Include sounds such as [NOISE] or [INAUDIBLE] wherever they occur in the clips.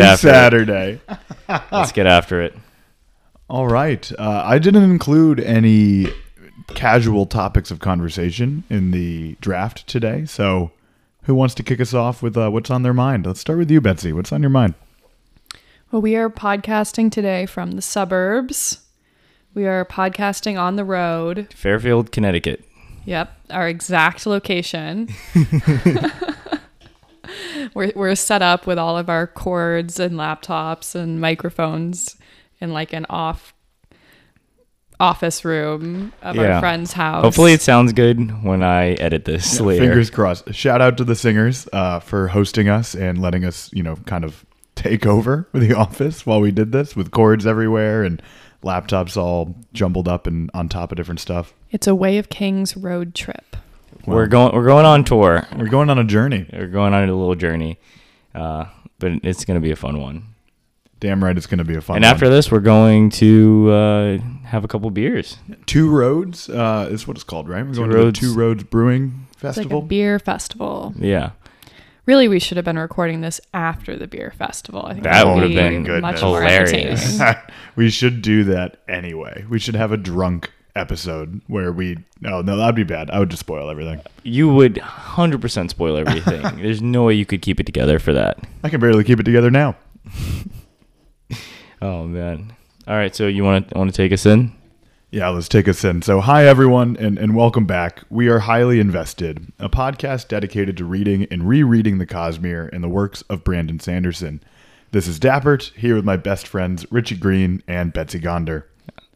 Happy get after it. Saturday. [LAUGHS] Let's get after it. All right. Uh, I didn't include any casual topics of conversation in the draft today. So, who wants to kick us off with uh, what's on their mind? Let's start with you, Betsy. What's on your mind? Well, we are podcasting today from the suburbs. We are podcasting on the road. Fairfield, Connecticut. Yep, our exact location. [LAUGHS] [LAUGHS] we're, we're set up with all of our cords and laptops and microphones in like an off office room of Yeah. our friend's house. Hopefully, it sounds good when I edit this later. Fingers crossed. Shout out to the singers uh, for hosting us and letting us, you know, kind of take over [LAUGHS] the office while we did this with cords everywhere and laptops all jumbled up and on top of different stuff. it's a Way of Kings road trip. We're going. We're going on tour. We're going on a journey. We're going on a little journey, uh, but it's going to be a fun one. Damn right, it's going to be a fun. One. And one. after this, we're going to uh, have a couple beers. Two Roads uh, is what it's called, right? We're Two going Roads. to the Two Roads Brewing It's like a Festival. beer festival. Yeah, Really, we should have been recording this after the beer festival. I think That would would've be been much goodness. more Hilarious. entertaining. [LAUGHS] we should do that anyway. We should have a drunk episode where we. Oh no, that'd be bad. I would just spoil everything. you would 100% spoil everything. [LAUGHS] There's no way you could keep it together for that. I can barely keep it together now. [LAUGHS] Oh man. All right, so you want to want to take us in? Yeah, let's take us in. So, hi everyone, and, and welcome back. We are Highly Invested, a podcast dedicated to reading and rereading the Cosmere and the works of Brandon Sanderson. This is Dappert, here with my best friends Richie Green and Betsy Gonder.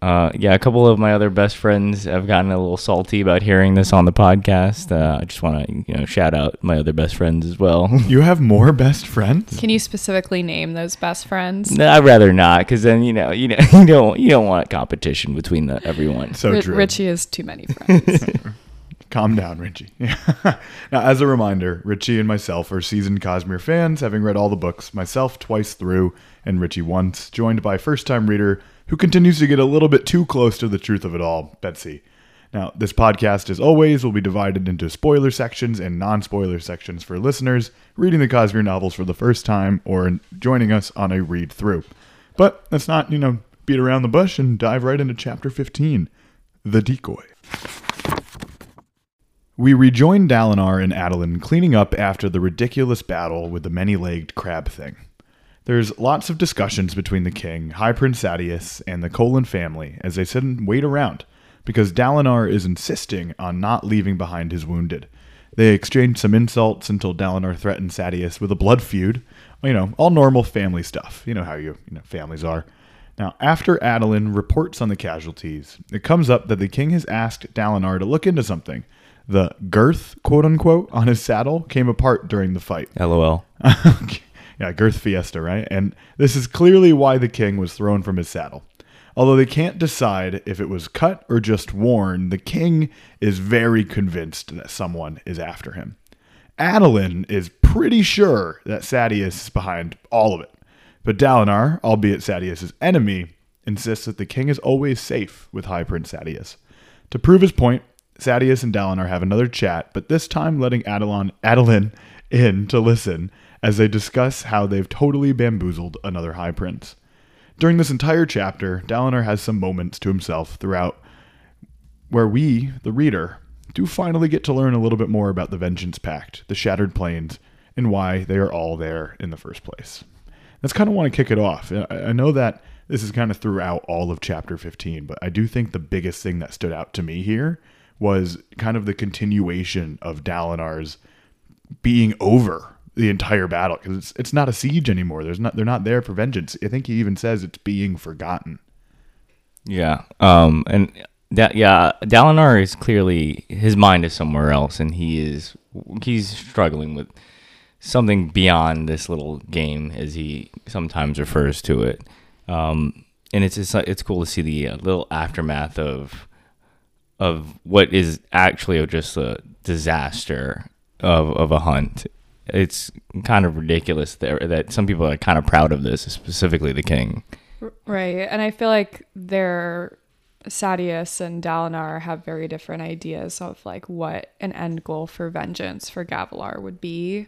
Uh, yeah, a couple of my other best friends have gotten a little salty about hearing this on the podcast. Uh, I just want to, you know, shout out my other best friends as well. [LAUGHS] You have more best friends? Can you specifically name those best friends? no, I'd rather not, because then you know, you know, [LAUGHS] you don't, you don't want competition between the, everyone. So Ri- true. Richie has too many friends. [LAUGHS] Calm down, Richie. now, as a reminder, Richie and myself are seasoned Cosmere fans, having read all the books, myself twice through, and Richie once, joined by first time reader who continues to get a little bit too close to the truth of it all, Betsy. Now, this podcast, as always, will be divided into spoiler sections and non spoiler sections for listeners reading the Cosmere novels for the first time or joining us on a read through. But let's not, you know, beat around the bush and dive right into chapter 15 The Decoy. We rejoin Dalinar and Adolin cleaning up after the ridiculous battle with the many legged crab thing. There's lots of discussions between the king, High Prince Sadeas, and the Kholin family as they sit and wait around, because Dalinar is insisting on not leaving behind his wounded. They exchange some insults until Dalinar threatens Sadeas with a blood feud. You know, all normal family stuff. You know how you, you know, families are. Now, after Adolin reports on the casualties, it comes up that the king has asked Dalinar to look into something. The girth, quote unquote, on his saddle came apart during the fight. LOL. [LAUGHS] yeah, girth fiesta, right? And this is clearly why the king was thrown from his saddle. Although they can't decide if it was cut or just worn, the king is very convinced that someone is after him. Adolin is pretty sure that Sadeas is behind all of it. But Dalinar, albeit Sadeas' enemy, insists that the king is always safe with High Prince Sadeas. To prove his point, Sadeas and Dalinar have another chat, but this time letting Adolin, Adolin in to listen as they discuss how they've totally bamboozled another High Prince. During this entire chapter, Dalinar has some moments to himself throughout where we, the reader, do finally get to learn a little bit more about the Vengeance Pact, the Shattered Plains, and why they are all there in the first place. That's kind of want to kick it off. I know that this is kind of throughout all of chapter 15, but I do think the biggest thing that stood out to me here was kind of the continuation of Dalinar's being over the entire battle because it's it's not a siege anymore. There's not they're not there for vengeance. I think he even says it's being forgotten. Yeah. Um. And that. Yeah. Dalinar is clearly his mind is somewhere else, and he is he's struggling with something beyond this little game, as he sometimes refers to it. Um. And it's it's it's cool to see the uh, little aftermath of of what is actually just a disaster of of a hunt. It's kind of ridiculous there that some people are kind of proud of this, specifically the king. Right. And I feel like they're Sadeas and Dalinar have very different ideas of like what an end goal for vengeance for Gavilar would be.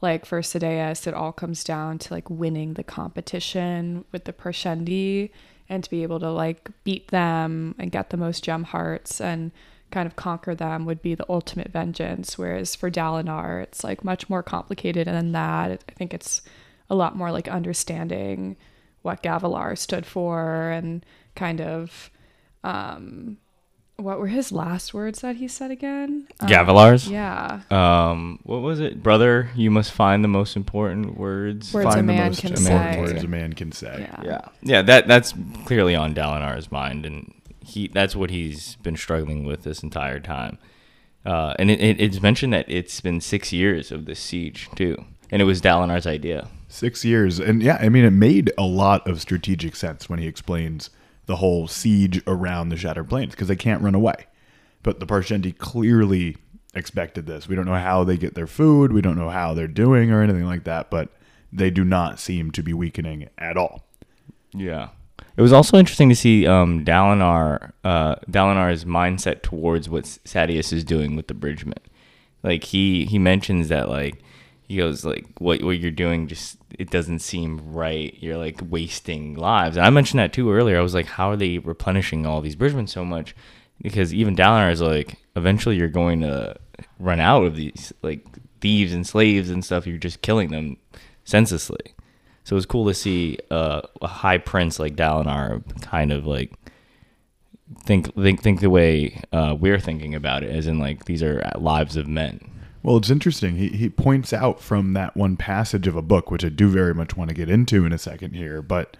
Like for Sadeas, it all comes down to like winning the competition with the Parshendi and to be able to like beat them and get the most gem hearts and kind of conquer them would be the ultimate vengeance. Whereas for Dalinar, it's like much more complicated than that. I think it's a lot more like understanding what Gavilar stood for and kind of um what were his last words that he said again? Um, Gavilar's. Yeah. Um, what was it, brother? You must find the most important words. Words a Find the man most can important say. words a man can say. Yeah. Yeah, yeah. That that's clearly on Dalinar's mind, and he that's what he's been struggling with this entire time. Uh, and it, it, it's mentioned that it's been six years of this siege too, and it was Dalinar's idea. Six years. And yeah, I mean, it made a lot of strategic sense when he explains the whole siege around the Shattered Plains because they can't run away. But the Parshendi clearly expected this. We don't know how they get their food. We don't know how they're doing or anything like that, but they do not seem to be weakening at all. Yeah. It was also interesting to see um, Dalinar, uh, Dalinar's mindset towards what Sadeas is doing with the Bridgeman. Like he he mentions that like he goes like what what you're doing just it doesn't seem right. You're like wasting lives. And I mentioned that too earlier. I was like, how are they replenishing all these Bridgemen so much? Because even Dalinar is like, eventually you're going to run out of these like thieves and slaves and stuff. You're just killing them senselessly. So it was cool to see uh, a high prince like Dalinar kind of like think think think the way uh, we're thinking about it, as in like these are lives of men. Well, it's interesting. He, he points out from that one passage of a book, which I do very much want to get into in a second here, but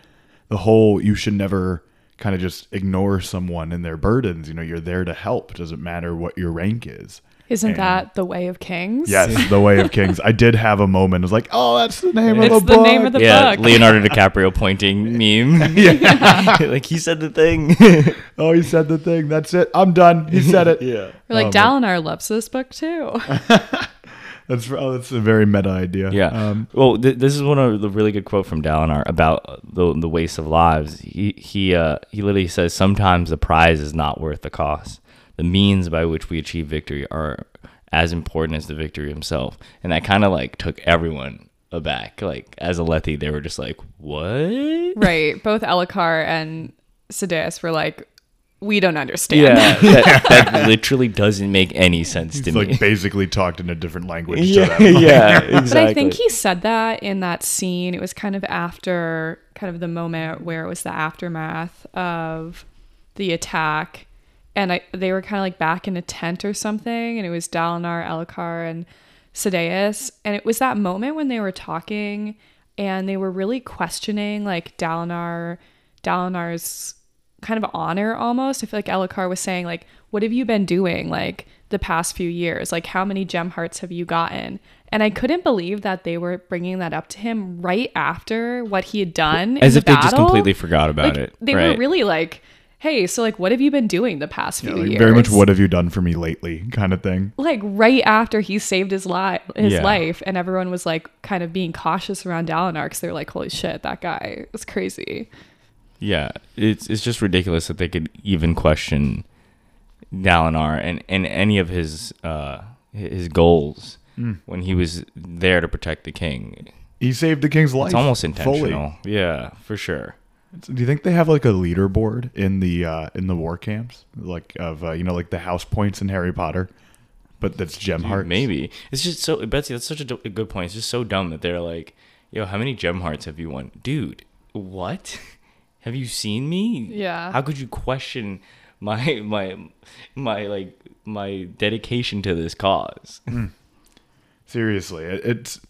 the whole you should never kind of just ignore someone and their burdens. You know, you're there to help. Doesn't matter what your rank is. Isn't And- that the way of kings? Yes, The Way of Kings. I did have a moment. I was like, oh, that's the name It's of the the book. name of the yeah, book. Leonardo [LAUGHS] DiCaprio pointing meme. [LAUGHS] [LAUGHS] yeah, like he said the thing. oh, he said the thing. That's it. I'm done. He said it. yeah. We're like Oh, Dalinar loves this book too. That's oh, that's a very meta idea. Yeah. Um, well, th- this is one of the really good quote from Dalinar about the the waste of lives. He he uh, he literally says sometimes the prize is not worth the cost. The means by which we achieve victory are as important as the victory himself, and that kind of like took everyone aback. Like as Alethi, they were just like, "What?" right. Both Elhokar and Sidious were like, we don't understand. Yeah, [LAUGHS] that, that literally doesn't make any sense to He's me. like basically talked in a different language. yeah, to them. [LAUGHS] yeah, exactly. But I think he said that in that scene. It was kind of after kind of the moment where it was the aftermath of the attack. And I, they were kind of like back in a tent or something. And it was Dalinar, Elhokar, and Sadeas, And it was that moment when they were talking and they were really questioning like Dalinar, Dalinar's kind of honor almost. I feel like Elhokar was saying like, "What have you been doing like the past few years? Like, how many gem hearts have you gotten?" And I couldn't believe that they were bringing that up to him right after what he had done. as if the they just completely forgot about Like, it. They right? were really like, "Hey, so like, what have you been doing the past Yeah, few like years?" very much what have you done for me lately kind of thing. like right after he saved his life, his Yeah. life, and everyone was like kind of being cautious around Dalinar because they were like, "Holy shit, that guy is crazy." Yeah, it's it's just ridiculous that they could even question Dalinar and, and any of his uh, his goals Mm. when he was there to protect the king. He saved the king's life. It's almost fully. intentional. Yeah, for sure. Do you think they have like a leaderboard in the uh, in the war camps, like of uh, you know like the house points in Harry Potter, but that's gem Dude, hearts? Maybe it's just so Betsy. That's such a, good point. It's just so dumb that they're like, "Yo, how many gem hearts have you won, dude? What? [LAUGHS] have you seen me? Yeah. How could you question my my my like my dedication to this cause? Seriously, it, it's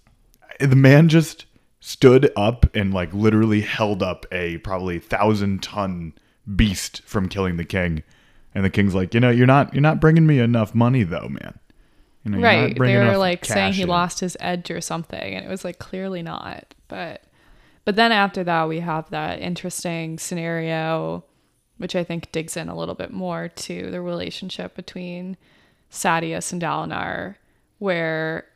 the man just stood up and like literally held up a probably thousand ton beast from killing the king, and the king's like, you know, you're not you're not bringing me enough money though, man. You know, right. They were like saying he in." lost his edge or something, and it was like clearly not. But but then after that, we have that interesting scenario, which I think digs in a little bit more to the relationship between Sadeas and Dalinar, where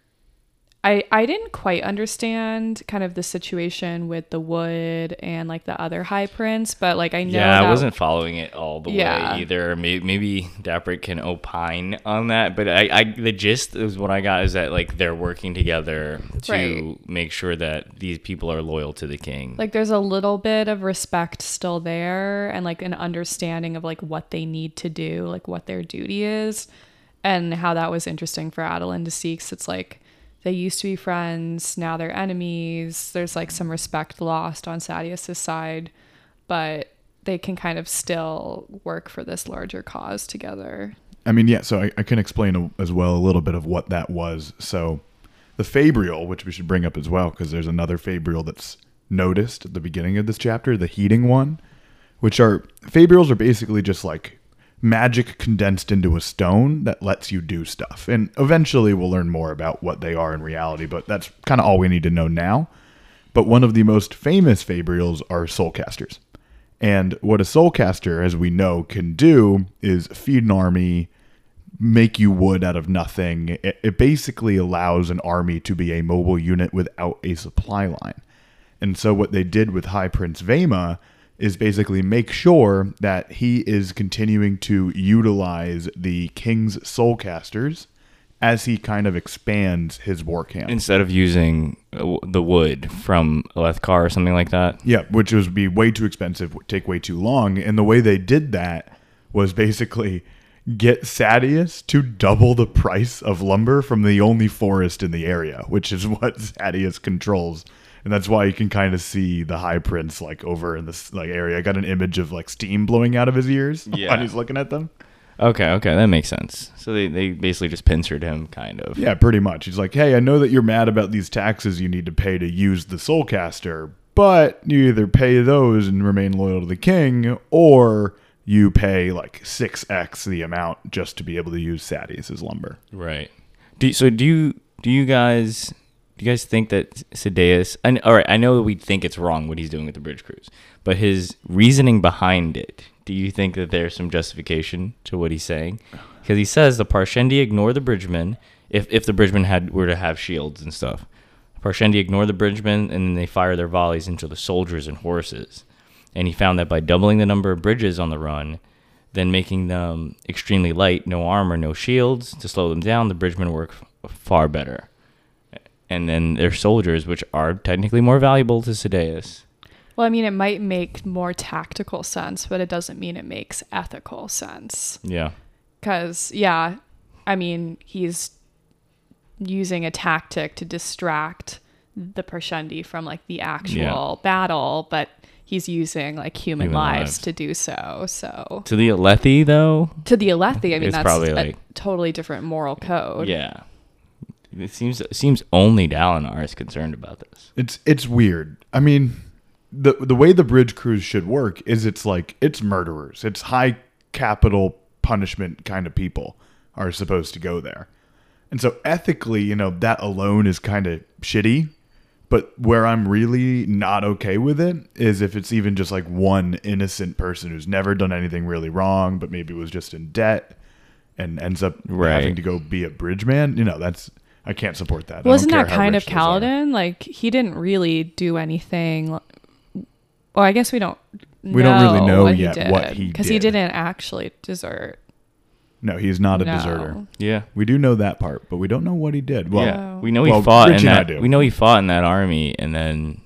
I I didn't quite understand kind of the situation with the wood and like the other high prince, but like I know Yeah, I wasn't following it all the Yeah. way either. Maybe, maybe Daprit can opine on that, but I, I, the gist is what I got is that like they're working together to Right. make sure that these people are loyal to the king. like there's a little bit of respect still there and like an understanding of like what they need to do, like what their duty is, and how that was interesting for Adolin to see. 'cause it's like they used to be friends, now they're enemies. There's like some respect lost on Sadeas's side, but they can kind of still work for this larger cause together. I mean, yeah, so I, I can explain as well a little bit of what that was. So, the Fabrial, which we should bring up as well, because there's another Fabrial that's noticed at the beginning of this chapter, the heating one, which are Fabrials are basically just like magic condensed into a stone that lets you do stuff. And eventually we'll learn more about what they are in reality, but that's kind of all we need to know now. But one of the most famous Fabrials are Soulcasters. And what a Soulcaster, as we know, can do is feed an army, make you wood out of nothing. It, it basically allows an army to be a mobile unit without a supply line. And so what they did with High Prince Vamah is basically make sure that he is continuing to utilize the king's soulcasters as he kind of expands his war camp. Instead of using uh, the wood from Alethkar or something like that. Yeah, which would be way too expensive, would take way too long. And the way they did that was basically get Sadeas to double the price of lumber from the only forest in the area, which is [LAUGHS] what Sadeas controls. And that's why you can kind of see the High Prince like over in this like area. I got an image of like steam blowing out of his ears [LAUGHS] Yeah. when he's looking at them. Okay, okay, that makes sense. So they, they basically just pincered him, kind of. Yeah, pretty much. He's like, hey, I know that you're mad about these taxes you need to pay to use the Soulcaster, but you either pay those and remain loyal to the king, or you pay like 6x the amount just to be able to use Sadeas's lumber. Right. Do so? Do you do you guys you guys think that Sadeas? And all right, I know we think it's wrong what he's doing with the bridge crews, but his reasoning behind it. Do you think that there's some justification to what he's saying? Because he says the Parshendi ignore the bridgemen if if the bridgemen had were to have shields and stuff. Parshendi ignore the bridgemen and then they fire their volleys into the soldiers and horses. And he found that by doubling the number of bridges on the run, then making them extremely light, no armor, no shields to slow them down, the bridgemen work far better. And then their soldiers, which are technically more valuable to Sadeas. Well, I mean, it might make more tactical sense, but it doesn't mean it makes ethical sense. Yeah. Because, yeah, I mean, he's using a tactic to distract the Parshendi from like the actual battle, but he's using like human, Human lives, lives. to do so. So To the Alethi, though, to the Alethi, I mean, It's that's probably a like- totally different moral code. yeah. It seems it seems only Dalinar is concerned about this. It's it's weird. I mean, the the way the bridge crews should work is it's like it's murderers. It's high capital punishment kind of people are supposed to go there. And so ethically, you know, that alone is kind of shitty. But where I'm really not okay with it is if it's even just like one innocent person who's never done anything really wrong, but maybe was just in debt and ends up Right. having to go be a bridge man. You know, that's I can't support that. Wasn't care that kind of rich. Kaladin? Like he didn't really do anything. Well, I guess we don't. We don't really know what yet he what did, he because he did. didn't actually desert. No, he's not a No. deserter. Yeah. We do know that part, but we don't know what he did. Well, yeah. We know he well, fought in Richie and that. We know he fought in that army, and then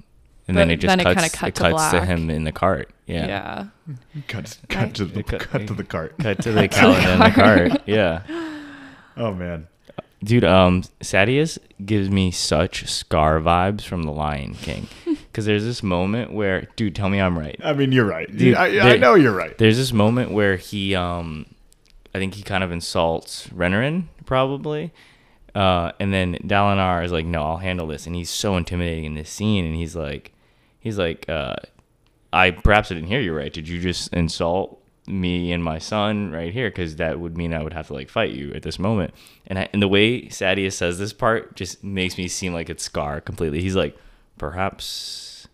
and then it just then cuts. kinda cut it to cuts to him in the cart. Yeah. Yeah. cut, cut, to the, cut- cut to the cart. Cut to the [LAUGHS] Kaladin in the cart. Yeah. [LAUGHS] Oh man, Dude, um, Sadeas gives me such Scar vibes from The Lion King. [LAUGHS] Because there's this moment where, dude, tell me I'm right. I mean you're right. Dude, I, I know you're right. There's this moment where he, um, I think he kind of insults Renarin, probably. Uh, and then Dalinar is like, no, I'll handle this. And he's so intimidating in this scene. And he's like, he's like, uh, I perhaps I didn't hear you right. Did you just insult me and my son right here? Because that would mean I would have to like fight you at this moment. And I, and the way Sadeas says this part just makes me seem like it's Scar completely. He's like, perhaps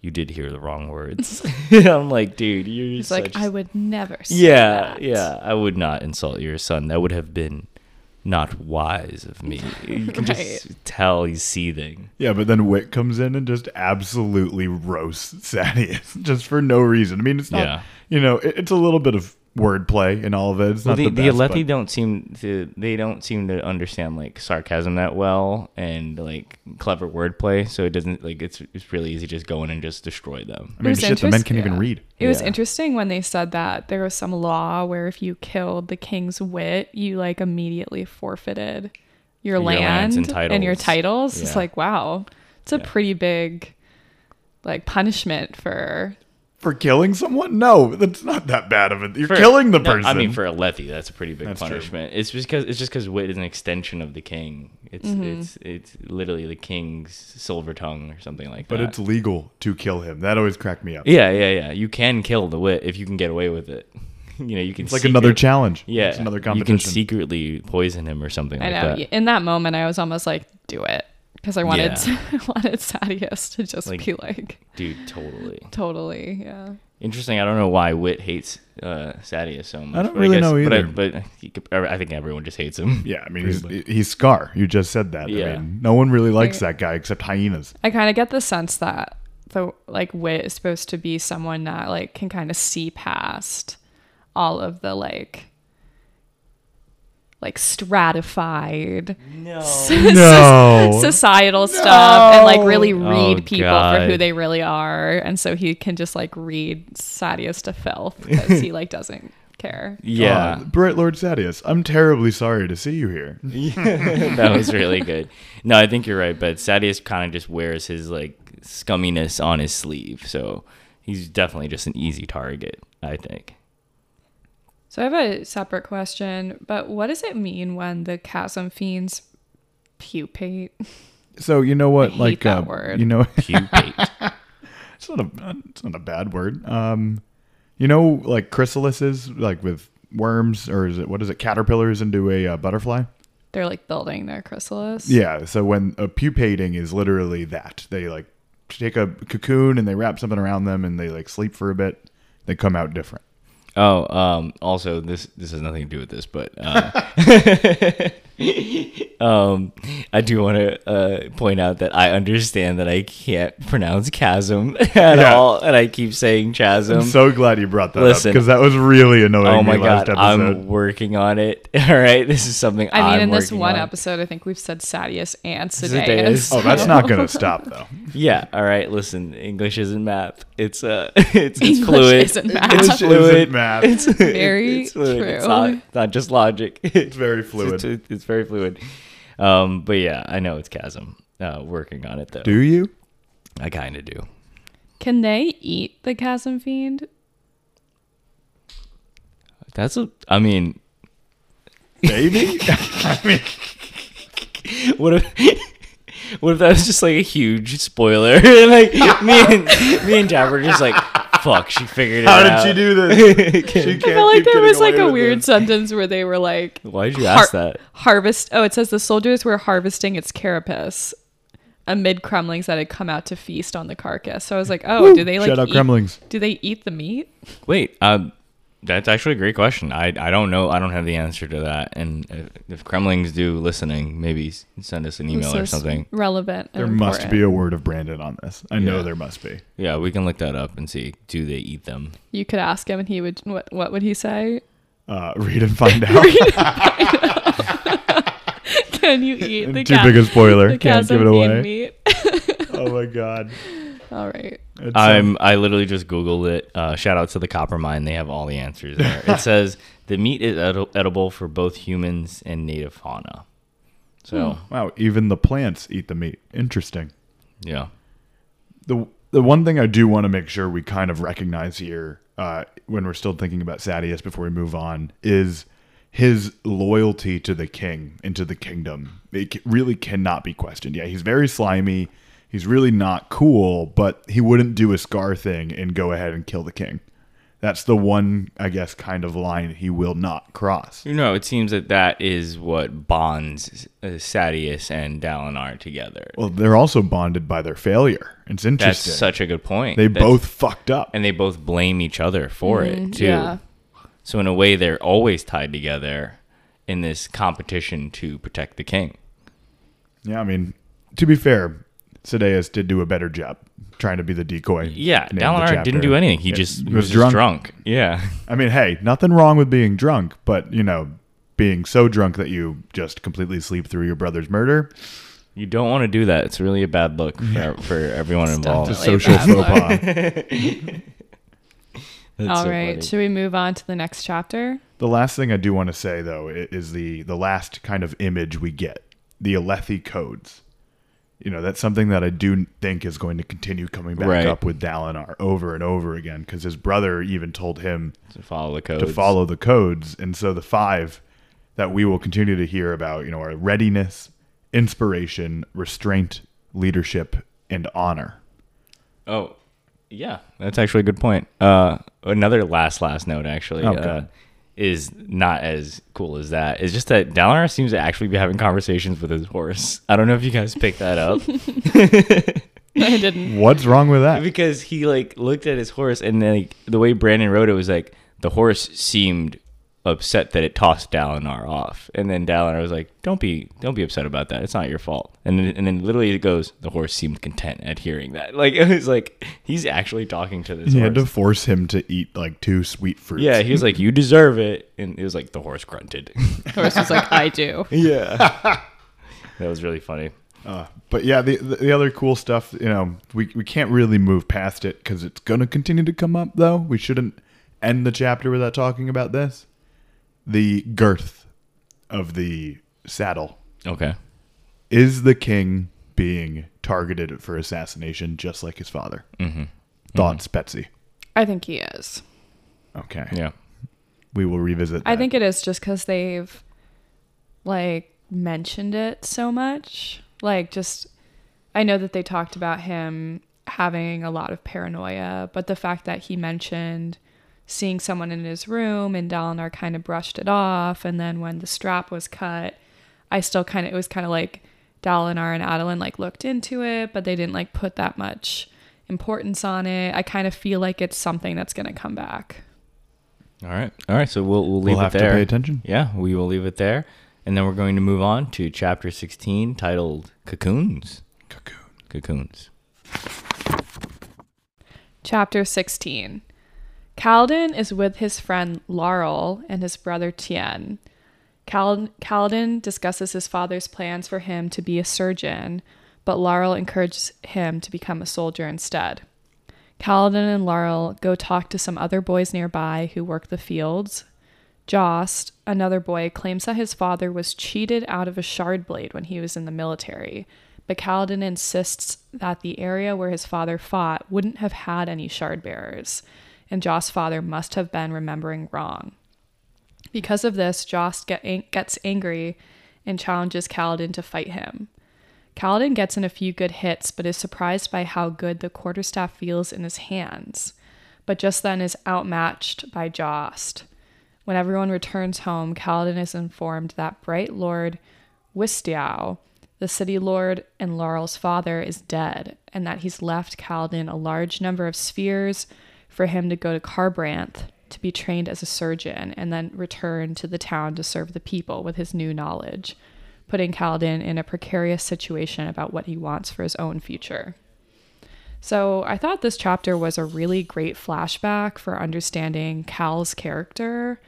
you did hear the wrong words. [LAUGHS] [LAUGHS] I'm like, dude, you're He's such like, I would never. Say yeah, that." yeah. I would not insult your son. That would have been not wise of me. [LAUGHS] You can just tell he's seething. Yeah, but then Wit comes in and just absolutely roasts Sadeas just for no reason. I mean, it's not, Yeah. You know, it, it's a little bit of wordplay in all of it. It's Well, not the, the, the, Alethi but- don't seem to they don't seem to understand like sarcasm that well and like clever wordplay. So it doesn't like it's it's really easy to just go in and just destroy them. I mean, was shit, the men can't even read. It was interesting when they said that there was some law where if you killed the king's wit, you like immediately forfeited your, Your land and and, your titles. titles. It's like, wow, it's a Yeah. pretty big like punishment for For killing someone? No, that's not that bad of it. You're For- killing the no, person. I mean, for a Alethi, that's a pretty big That's true. punishment. It's just because it's just because wit is an extension of the king. It's Mm-hmm. it's it's literally the king's silver tongue or something like that. but it's legal to kill him. That always cracked me up. yeah, yeah, yeah. You can kill the wit if you can get away with it. [LAUGHS] you know, you can. It's like another challenge. Yeah, It's another You can secretly poison him or something I like know. that. In that moment, I was almost like, do it. Because I wanted, Yeah. [LAUGHS] I wanted Sadeas to just Like- be like, Dude, totally. [LAUGHS] totally, yeah. Interesting. I don't know why Wit hates uh, Sadeas so much. I don't but really guess- know but I, either. but he I think everyone just hates him. yeah, I mean, [LAUGHS] he's, he's Scar. You just said that. Yeah. I mean, no one really likes Right. that guy except hyenas. I kind of get the sense that the like wit is supposed to be someone that like can kind of see past all of the like like stratified No. [LAUGHS] [LAUGHS] No. societal stuff and like really read Oh, people for who they really are and so he can just like read Sadeas to filth because he like doesn't care [LAUGHS] Yeah. Uh, Bright Lord Sadeas, I'm terribly sorry to see you here. that was really good. No, I think you're right, but Sadeas kind of just wears his like scumminess on his sleeve, so he's definitely just an easy target. I think. So I have a separate question but what does it mean when the chasm fiends pupate So you know what? I hate like, that uh, word. you know, [LAUGHS] Pupate. it's not a it's not a bad word. Um, you know, like chrysalises, like with worms, or is it what is it? Caterpillars into a uh, butterfly. they're like building their chrysalis Yeah. So when a pupating is literally that they like take a cocoon and they wrap something around them and they like sleep for a bit. They come out different. Oh, um, also this this has nothing to do with this, but uh, [LAUGHS] um, I do want to uh, point out that I understand that I can't pronounce chasm [LAUGHS] at Yeah. all, and I keep saying chasm. I'm so glad you brought that listen. up because that was really annoying. oh my last god, episode. I'm working on it. [LAUGHS] All right, this is something I mean, I'm in this one on. episode, I think we've said Sadius and Sidious. Sidious. Oh, that's not gonna stop though. Yeah. All right. Listen, English isn't math. It's uh, it's, it's English fluid. isn't math. It's English fluid. isn't math. It's Very it's fluid. It's true. not, it's not just logic. [LAUGHS] It's very fluid. It's, it's very fluid. Um, but yeah, I know it's chasm. Uh, working on it though. Do you? I kind of do. Can they eat the chasm fiend? That's a. I mean, Maybe. [LAUGHS] I mean, [LAUGHS] what if? What if that was just like a huge spoiler? [LAUGHS] like me and me and Jab were just like, "Fuck, she figured it out. how out." did she do this? [LAUGHS] She I can't felt like there was like a weird this. sentence where they were like, Why did you Har- ask that? harvest. Oh, it says the soldiers were harvesting its carapace amid cremlings that had come out to feast on the carcass. So I was like, oh, do they like Shout out eat, cremlings. Do they eat the meat? Wait, um, that's actually a great question. I I don't know. I don't have the answer to that. And if, if cremlings do listening, maybe send us an email This or something. relevant. There must be a word of Brandon on this. I know there must be. Yeah, we can look that up and see. Do they eat them? You could ask him, and he would. What What would he say? Uh, read and find out. [LAUGHS] Can you eat [LAUGHS] the Too ca- big a spoiler. the Can't give it away. meat? [LAUGHS] Oh my god. All right. It's, um, I'm. I literally just googled it. Uh, shout out to the Coppermind. They have all the answers there. [LAUGHS] it says the meat is edi- edible for both humans and native fauna. So wow. Even the plants eat the meat. Interesting. yeah, the the one thing I do want to make sure we kind of recognize here uh, when we're still thinking about Sadeas before we move on is his loyalty to the king and to the kingdom. It really cannot be questioned. Yeah, he's very slimy. He's really not cool, but he wouldn't do a Scar thing and go ahead and kill the king. That's the one, I guess, kind of line he will not cross. you know, it seems that that is what bonds uh, Sadeas and Dalinar together. Well, they're also bonded by their failure. It's interesting. That's such a good point. they That's- both fucked up. and they both blame each other for it too. yeah. So in a way, they're always tied together, in this competition to protect the king. Yeah, I mean, to be fair, Sadeas did do a better job trying to be the decoy. Yeah, name Dalinar didn't do anything. He Yeah, just was was, just drunk. drunk. Yeah. I mean, hey, nothing wrong with being drunk, but you know, being so drunk that you just completely sleep through your brother's murder. You don't want to do that. It's really a bad look for, for everyone involved. It's a social bad faux luck. pas. [LAUGHS] That's All so right. funny. Should we move on to the next chapter? The last thing I do want to say though is the the last kind of image we get, the Alethi codes. You know, that's something that I do think is going to continue coming back Right. up with Dalinar over and over again because his brother even told him to follow the codes. to follow the codes. And so the five that we will continue to hear about, you know, are readiness, inspiration, restraint, leadership, and honor. Oh, yeah, that's actually a good point. Uh, another last last note actually Oh, uh. Is not as cool as that. It's just that Dalinar seems to actually be having conversations with his horse. I don't know if you guys picked that up [LAUGHS] I didn't. What's wrong with that? because he like looked at his horse and then like, the way Brandon wrote it was like the horse seemed upset that it tossed Dalinar off, and then Dalinar was like, "Don't be, don't be upset about that. It's not your fault." And then, and then literally it goes, the horse seemed content at hearing that. [LAUGHS] Like it was like he's actually talking to this He horse. had to force him to eat like two sweet fruits. Yeah, he was like, "You deserve it," and it was like the horse grunted. [LAUGHS] The Horse was like, I do. yeah, [LAUGHS] that was really funny. Uh, but yeah, the, the the other cool stuff, you know, we we can't really move past it because it's gonna continue to come up. Though we shouldn't end the chapter without talking about this. The girth of the saddle Okay, is the king being targeted for assassination, just like his father. Mm-hmm. Thoughts, Betsy? I think he is. Okay, yeah, we will revisit. That. I think it is just because they've like mentioned it so much. Like, just I know that they talked about him having a lot of paranoia, but the fact that he mentioned seeing someone in his room and Dalinar kind of brushed it off, and then when the strap was cut, I still kind of it was kind of like Dalinar and Adolin like looked into it, but they didn't like put that much importance on it. I kind of feel like it's something that's gonna come back. all right, all right. So we'll we'll leave we'll have it there. to pay attention. Yeah, we will leave it there, and then we're going to move on to chapter sixteen, titled "Cocoons." Cocoon. Cocoons. Chapter 16 Kaladin is with his friend Laral and his brother Tien. Kal- discusses his father's plans for him to be a surgeon, but Laral encourages him to become a soldier instead. Kaladin and Laral go talk to some other boys nearby who work the fields. Jost, another boy, claims that his father was cheated out of a shard blade when he was in the military, but Kaladin insists that the area where his father fought wouldn't have had any shard bearers, and Jost's father must have been remembering wrong. Because of this, Jost get, gets angry and challenges Kaladin to fight him. Kaladin gets in a few good hits, but is surprised by how good the quarterstaff feels in his hands, but just then is outmatched by Jost. When everyone returns home, Kaladin is informed that Bright Lord Wistiow, the city lord and Laral's father, is dead, and that he's left Kaladin a large number of spheres for him to go to Kharbranth to be trained as a surgeon and then return to the town to serve the people with his new knowledge, putting Kaladin in a precarious situation about what he wants for his own future. So I thought this chapter was a really great flashback for understanding Kal's character.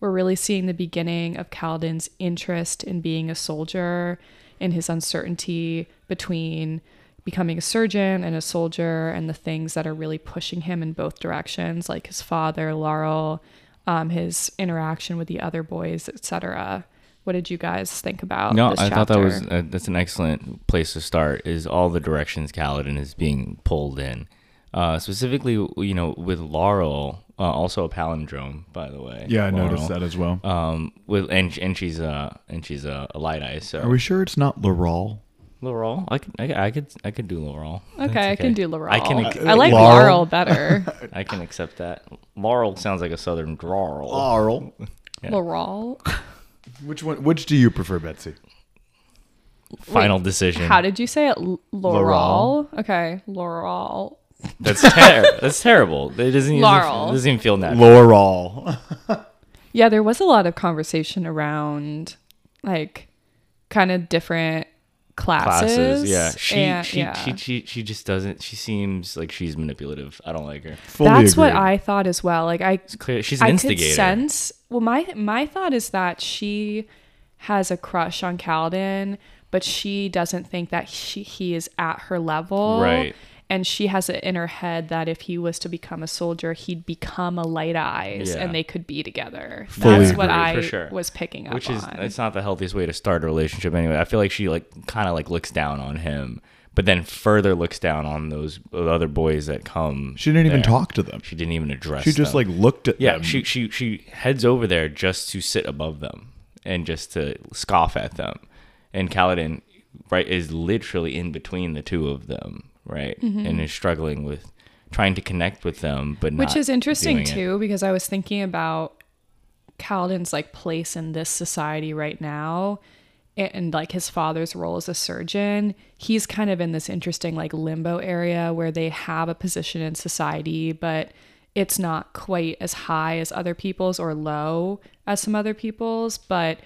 We're really seeing the beginning of Kaladin's interest in being a soldier, in his uncertainty between becoming a surgeon and a soldier, and the things that are really pushing him in both directions, like his father, Laral, um, his interaction with the other boys, etc. What did you guys think about No, this I thought that was uh, that's an excellent place to start. Is all the directions Kaladin is being pulled in, uh, specifically, you know, with Laral, uh, also a palindrome, by the way. Yeah, I Laurel. noticed that as well. Um, with and and she's a and she's a, a light eye. So Are we sure it's not Laurel? Laurel, I could, I, I could I could do Laurel. That's Okay, I can do Laurel. I can uh, I like Laurel. Laurel better. [LAUGHS] I can accept that. Laurel sounds like a southern drawl. Laurel. Yeah. Laurel. Which one? Which do you prefer, Betsy? Final decision. How did you say it? L- Laurel. Laurel. Okay, Laurel. That's ter- [LAUGHS] That's terrible. It doesn't even, Laurel. It doesn't even feel natural. Laurel. Yeah, there was a lot of conversation around like kind of different classes. classes. Yeah, she and- she, yeah. she she she just doesn't. She seems like she's manipulative. I don't like her. Fully That's what. I thought as well. Like I clear she's an I instigator. could sense. Well, my my thought is that she has a crush on Kaladin, but she doesn't think that she he is at her level. Right. And she has it in her head that if he was to become a soldier, he'd become a light eyes, Yeah. and they could be together. Fully That's what agree, I sure. was picking up on. which is on. it's not the healthiest way to start a relationship anyway. I feel like she like kind of like looks down on him, but then further looks down on those other boys that come. She didn't even talk to them. She didn't even address. Them. She just them. like looked at yeah. them. She she she heads over there just to sit above them and just to scoff at them, and Kaladin right is literally in between the two of them, right, Mm-hmm. and is struggling with trying to connect with them, but Which is interesting doing it. too, because I was thinking about Kaladin's like place in this society right now and, and like his father's role as a surgeon. He's kind of in this interesting like limbo area where they have a position in society, but it's not quite as high as other people's or low as some other people's, but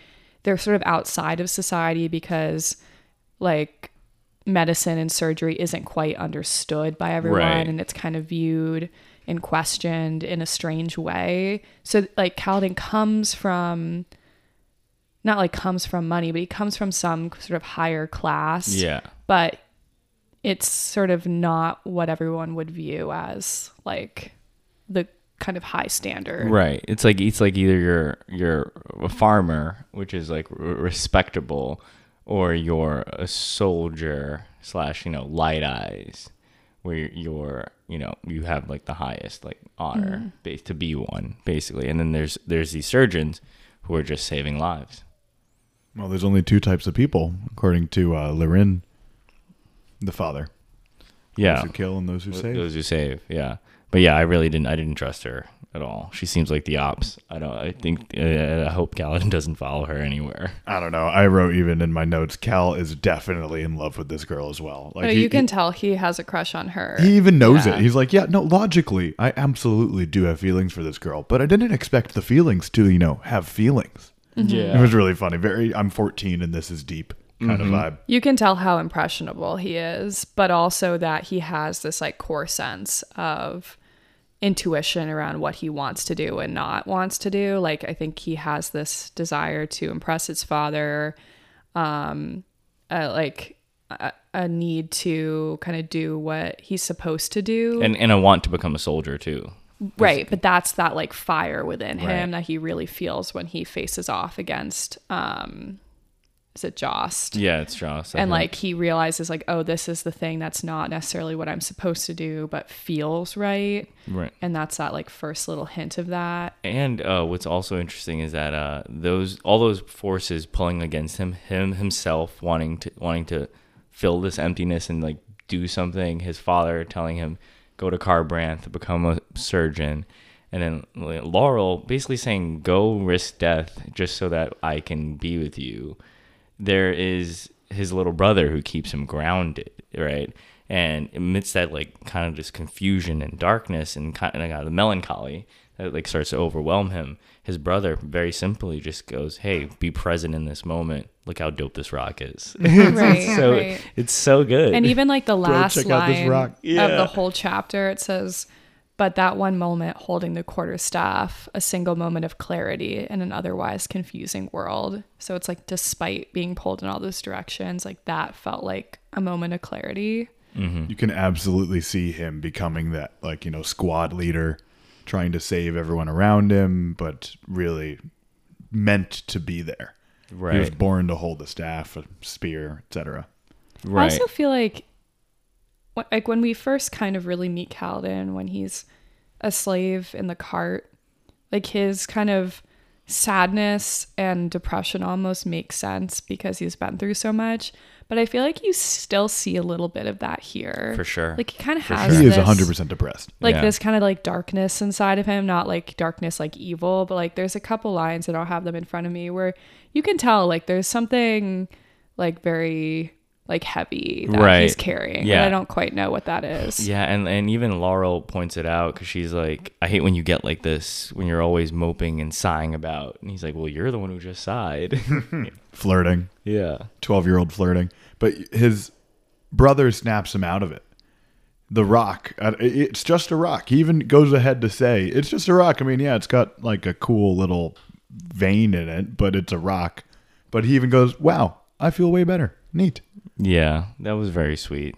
they're sort of outside of society because like medicine and surgery isn't quite understood by everyone Right. and it's kind of viewed and questioned in a strange way. So like Kaladin comes from not like comes from money, but he comes from some sort of higher class. Yeah. But it's sort of not what everyone would view as like the kind of high standard. Right. It's like it's like either you're you're a farmer, which is like respectable, or you're a soldier slash you know light eyes, where you're you know you have like the highest like honor base to be one basically, and then there's there's these surgeons who are just saving lives. well, there's only two types of people, according to uh, Lirin, the father. Yeah. Those who kill and those who save. Those who save, yeah. But yeah, I really didn't. I didn't trust her at all. She seems like the ops. I don't. I think. Uh, I hope Kaladin [LAUGHS] doesn't follow her anywhere. I don't know. I wrote even in my notes, Kal is definitely in love with this girl as well. Like Oh, he- you can he- tell he has a crush on her. He even knows Yeah. it. He's like, yeah, no, logically, I absolutely do have feelings for this girl, but I didn't expect the feelings to, you know, have feelings. Yeah. It was really funny. Very, I'm 14 and this is deep kind of vibe. You can tell how impressionable he is, but also that he has this like core sense of intuition around what he wants to do and not wants to do. Like I think he has this desire to impress his father, um, uh, like a, a need to kind of do what he's supposed to do. and and I want to become a soldier too. right, but that's that like fire within him Right. that he really feels when he faces off against um is it Jost? Yeah, it's Joss. I and like he realizes like oh this is the thing that's not necessarily what i'm supposed to do but feels right right. and that's that like first little hint of that And uh, what's also interesting is that uh, those all those forces pulling against him, him himself wanting to wanting to fill this emptiness and like do something. His father telling him go to Kharbranth to become a surgeon, and then Laral basically saying go risk death just so that I can be with you. There is his little brother who keeps him grounded, right? And amidst that like kind of just confusion and darkness and kind of uh, the melancholy that like starts to overwhelm him, his brother very simply just goes, "Hey, be present in this moment. Look how dope this rock is." [LAUGHS] [LAUGHS] right so right it's so good. and even like the last check line rock. of Yeah. the whole chapter it says but that one moment holding the quarterstaff, a single moment of clarity in an otherwise confusing world so it's like despite being pulled in all those directions like that felt like a moment of clarity mm-hmm. You can absolutely see him becoming that, like, you know, squad leader, trying to save everyone around him, but really meant to be there. Right. He was born to hold the staff, a spear, etc. I also feel like, wh- like when we first kind of really meet Kaladin, when he's a slave in the cart, like his kind of sadness and depression almost makes sense because he's been through so much. But I feel like you still see a little bit of that here. For sure. Like he kind of has He is this, 100% depressed. like Yeah. this kind of like darkness inside of him, not like darkness like evil, but like there's a couple lines and I'll have them in front of me where you can tell like there's something like very like heavy that Right. he's carrying. Yeah. But I don't quite know what that is. Yeah, and and even Laral points it out because she's like, I hate when you get like this when you're always moping and sighing about. And he's like, Well, you're the one who just sighed. [LAUGHS] Flirting. yeah. 12 year old flirting. But his brother snaps him out of it. The rock, uh, it's just a rock. He even goes ahead to say, it's just a rock. I mean, yeah, it's got like a cool little vein in it, but it's a rock. But he even goes, wow, I feel way better. Neat. Yeah, that was very sweet.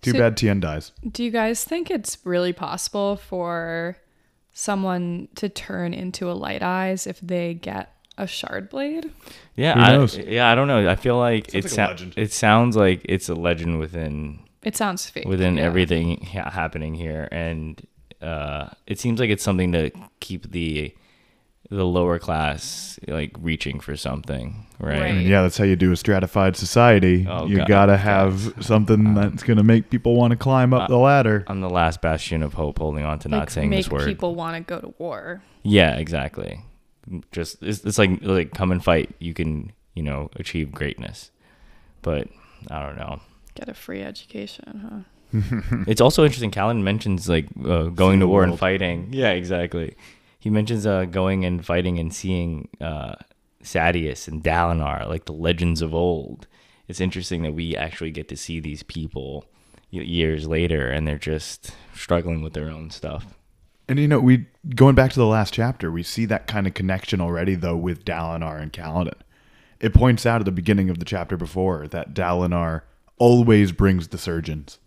Too So- bad Tien dies. Do you guys think it's really possible for someone to turn into a light eyes if they get a shard blade? Yeah, Who I, yeah, I don't know. I feel like Sounds it like a sou- legend. it sounds like it's a legend within It sounds fake. within yeah. everything ha- happening here, and uh, it seems like it's something to keep the the lower class like reaching for something, right? Right. And yeah, that's how you do a stratified society. Oh, you God. gotta have something that's going to make people want to climb up uh, the ladder. I'm the last bastion of hope, holding on to Like, not saying make this word. people want to go to war. Yeah, exactly. Just it's, it's like like come and fight. You can you know achieve greatness, but I don't know. Get a free education, huh? [LAUGHS] It's also interesting. Callan mentions like uh, going to the war and fighting. Yeah, exactly. He mentions uh, going and fighting and seeing uh, Sadeas and Dalinar, like the legends of old. It's interesting that we actually get to see these people years later, and they're just struggling with their own stuff. And you know, we going back to the last chapter, we see that kind of connection already though with Dalinar and Kaladin. It points out at the beginning of the chapter before that Dalinar always brings the surgeons.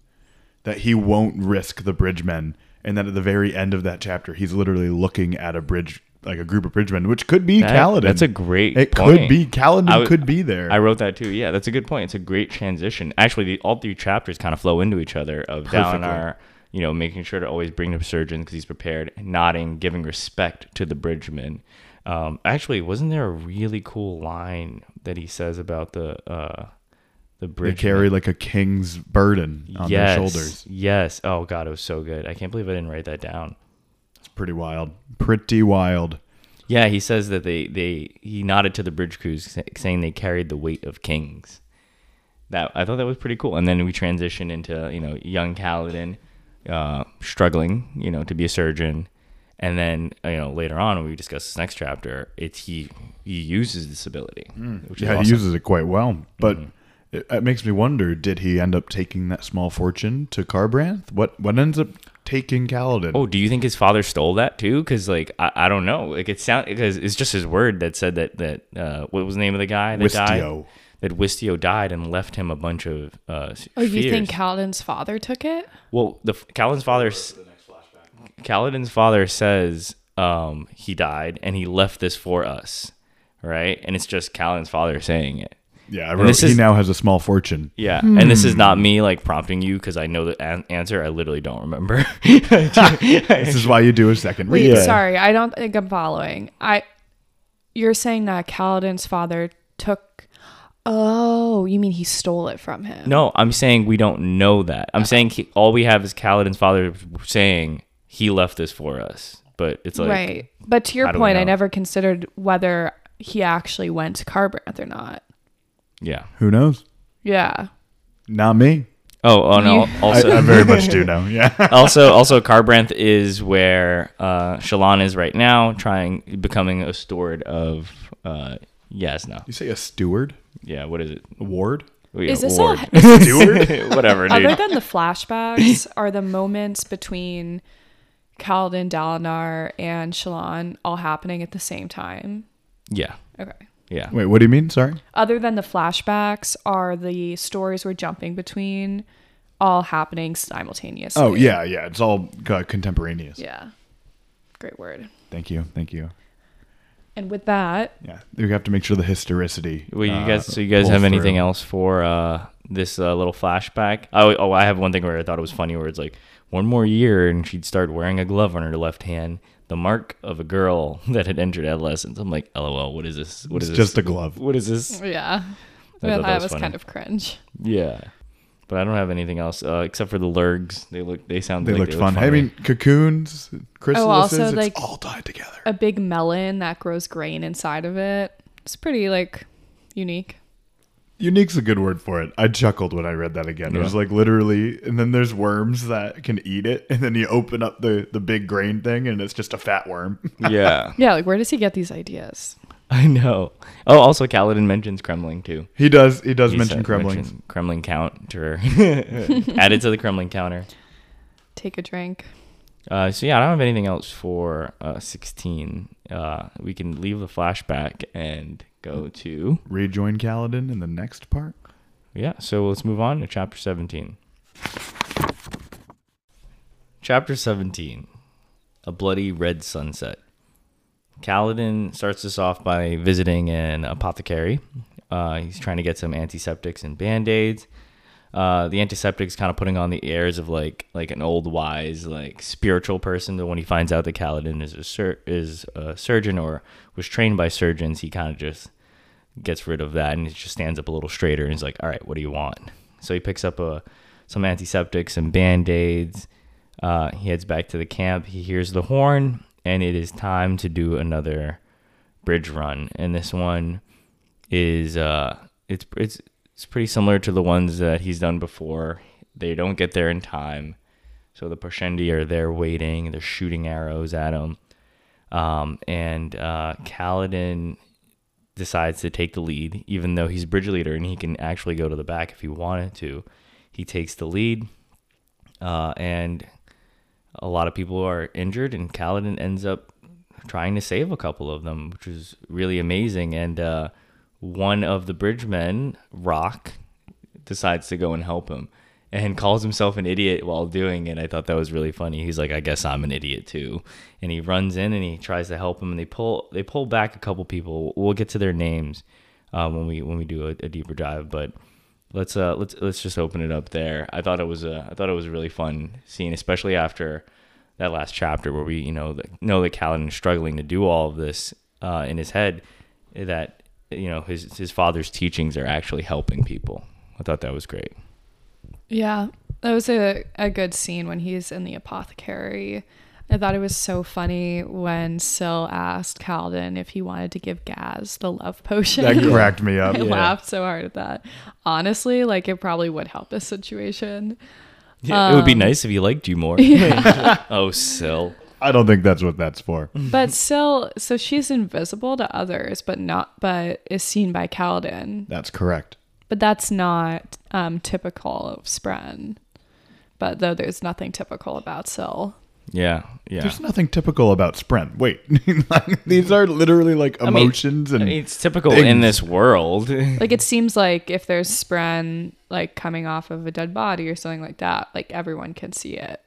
That he won't risk the bridgemen and then at the very end of that chapter he's literally looking at a bridge like a group of bridgemen, which could be That- Kaladin. that's a great It point. could be Kaladin w- could be there. I wrote that too. Yeah, that's a good point. It's a great transition. Actually, the, all three chapters kind of flow into each other. Of Perfectly. Dalinar, you know, making sure to always bring the surgeon because he's prepared, nodding, giving respect to the bridgeman. Um, actually, wasn't there a really cool line that he says about the uh, the they bridge? carry like a king's burden on yes, their shoulders. Yes. Oh God, it was so good. I can't believe I didn't write that down. It's pretty wild. Pretty wild. Yeah, he says that they they he nodded to the bridge crews saying they carried the weight of kings. That I thought that was pretty cool. And then we transition into you know young Kaladin, uh, struggling you know to be a surgeon, and then uh, you know later on when we discuss this next chapter, it's he he uses this ability, which is Yeah, awesome. he uses it quite well. But Mm-hmm. It, it makes me wonder: Did he end up taking that small fortune to Kharbranth? What what ends up taking Kaladin? Oh, do you think his father stole that too? Because like I, I don't know. Like it sound because it's just his word that said that that uh, what was the name of the guy that died? Wistiow. That Wistiow died and left him a bunch of uh, Oh, you think fears. Kaladin's father took it? Well, the Kaladin's father, Kaladin's father says um, he died and he left this for us, right? And it's just Kaladin's father saying it. Yeah, I And wrote. this he is- now has a small fortune. Yeah, hmm. and this is not me like prompting you because I know the an- answer. I literally don't remember. [LAUGHS] This is why you do a second Wait, read. sorry, I don't think I'm following. I, you're saying that Kaladin's father took. Oh, you mean he stole it from him? no, I'm saying we don't know that. I'm uh-huh. saying he, all we have is Kaladin's father saying he left this for us, but it's like right. But to your how point, I never considered whether he actually went to Kharbranth or not. Yeah. Who knows? Yeah. Not me. Oh, oh no. You- [LAUGHS] I, I very much [LAUGHS] do know. Yeah. also, also, Kharbranth is where uh, Shallan is right now, trying becoming a steward of uh, Jasnah. you say a steward, Yeah, what is it? a ward. Oh, yeah, Is this ward. all? [LAUGHS] Steward. Whatever, Other than the flashbacks, are the moments between Kaladin, Dalinar, and Shallan all happening at the same time? Yeah, Okay. Yeah. Wait, what do you mean? Sorry. Other than the flashbacks, are the stories we're jumping between all happening simultaneously? Oh yeah, yeah. It's all uh, contemporaneous. Yeah. Great word. Thank you. Thank you. And with that, Yeah, we have to make sure the historicity. Well, you uh, guys, so you guys have anything through. else for uh, this uh, little flashback? Oh, oh, I have one thing where I thought it was funny, where it's like one more year and she'd start wearing a glove on her left hand, the mark of a girl [LAUGHS] that had entered adolescence. I'm like, lol, what is this? What is It's this? just a glove. What is this? yeah. I that, that was was funny. kind of cringe. Yeah, but I don't have anything else uh, except for the lurgs. They look, they sound, They like looked they fun. Look I mean, cocoons, chrysalises, Oh, also, it's like- all tied together. A big melon that grows grain inside of it. It's pretty like unique. Unique's a good word for it. I chuckled when I read that again. It was like literally, and then there's worms that can eat it, and then you open up the the big grain thing, and it's just a fat worm. [LAUGHS] Yeah, Yeah, like where does he get these ideas? I know. Oh, also Kaladin mentions Kremlin too. he does. He does He mention said- Kremlin mentioned cremling counter [LAUGHS] [LAUGHS] added to the Kremlin counter. Take a drink. Uh, so yeah, I don't have anything else for uh, 16. Uh, we can leave the flashback and go to Rejoin Kaladin in the next part. yeah. So let's move on to chapter 17. Chapter 17, a bloody red sunset. Kaladin starts this off by visiting an apothecary. Uh, he's trying to get some antiseptics and band aids. Uh, the antiseptic's kind of putting on the airs of like like an old wise like spiritual person. But when he finds out that Kaladin is a sur- is a surgeon or was trained by surgeons, he kind of just gets rid of that and he just stands up a little straighter and he's like, "All right, what do you want?" So he picks up a some antiseptics and band aids. Uh, he heads back to the camp. He hears the horn, and it is time to do another bridge run. And this one is uh, it's it's it's pretty similar to the ones that he's done before. They don't get there in time, so the Parshendi are there waiting. They're shooting arrows at him, um, and uh, Kaladin decides to take the lead, even though he's bridge leader and he can actually go to the back if he wanted to. He takes the lead, uh, and a lot of people are injured, and Kaladin ends up trying to save a couple of them, which is really amazing. And uh, one of the bridge men, Rock, decides to go and help him and calls himself an idiot while doing it. I thought that was really funny. He's like, I guess I'm an idiot too. And he runs in and he tries to help him and they pull they pull back a couple people. We'll get to their names uh, when we when we do a, a deeper dive, but let's uh let's let's just open it up there. I thought it was a I thought it was a really fun scene, especially after that last chapter where we you know that, know that Kaladin is struggling to do all of this uh, in his head. That you know his his father's teachings are actually helping people. I thought that was great. Yeah, that was a, a good scene when he's in the apothecary. I thought it was so funny when Syl asked Calden if he wanted to give Gaz the love potion. That [LAUGHS] cracked me up. I laughed so hard at that. Honestly, like it probably would help this situation. Yeah, it would be Um, nice if he liked you more. [LAUGHS] oh, Syl. I don't think that's what that's for. But Syl, so she's invisible to others, but not, but is seen by Calden. That's correct. But that's not um, typical of Spren. But though there's nothing typical about Syl. Yeah, yeah. There's nothing typical about Spren. Wait, [LAUGHS] these are literally like I mean- emotions I and mean, it's typical things. in this world. [LAUGHS] Like it seems like if there's Spren like coming off of a dead body or something like that, like everyone can see it.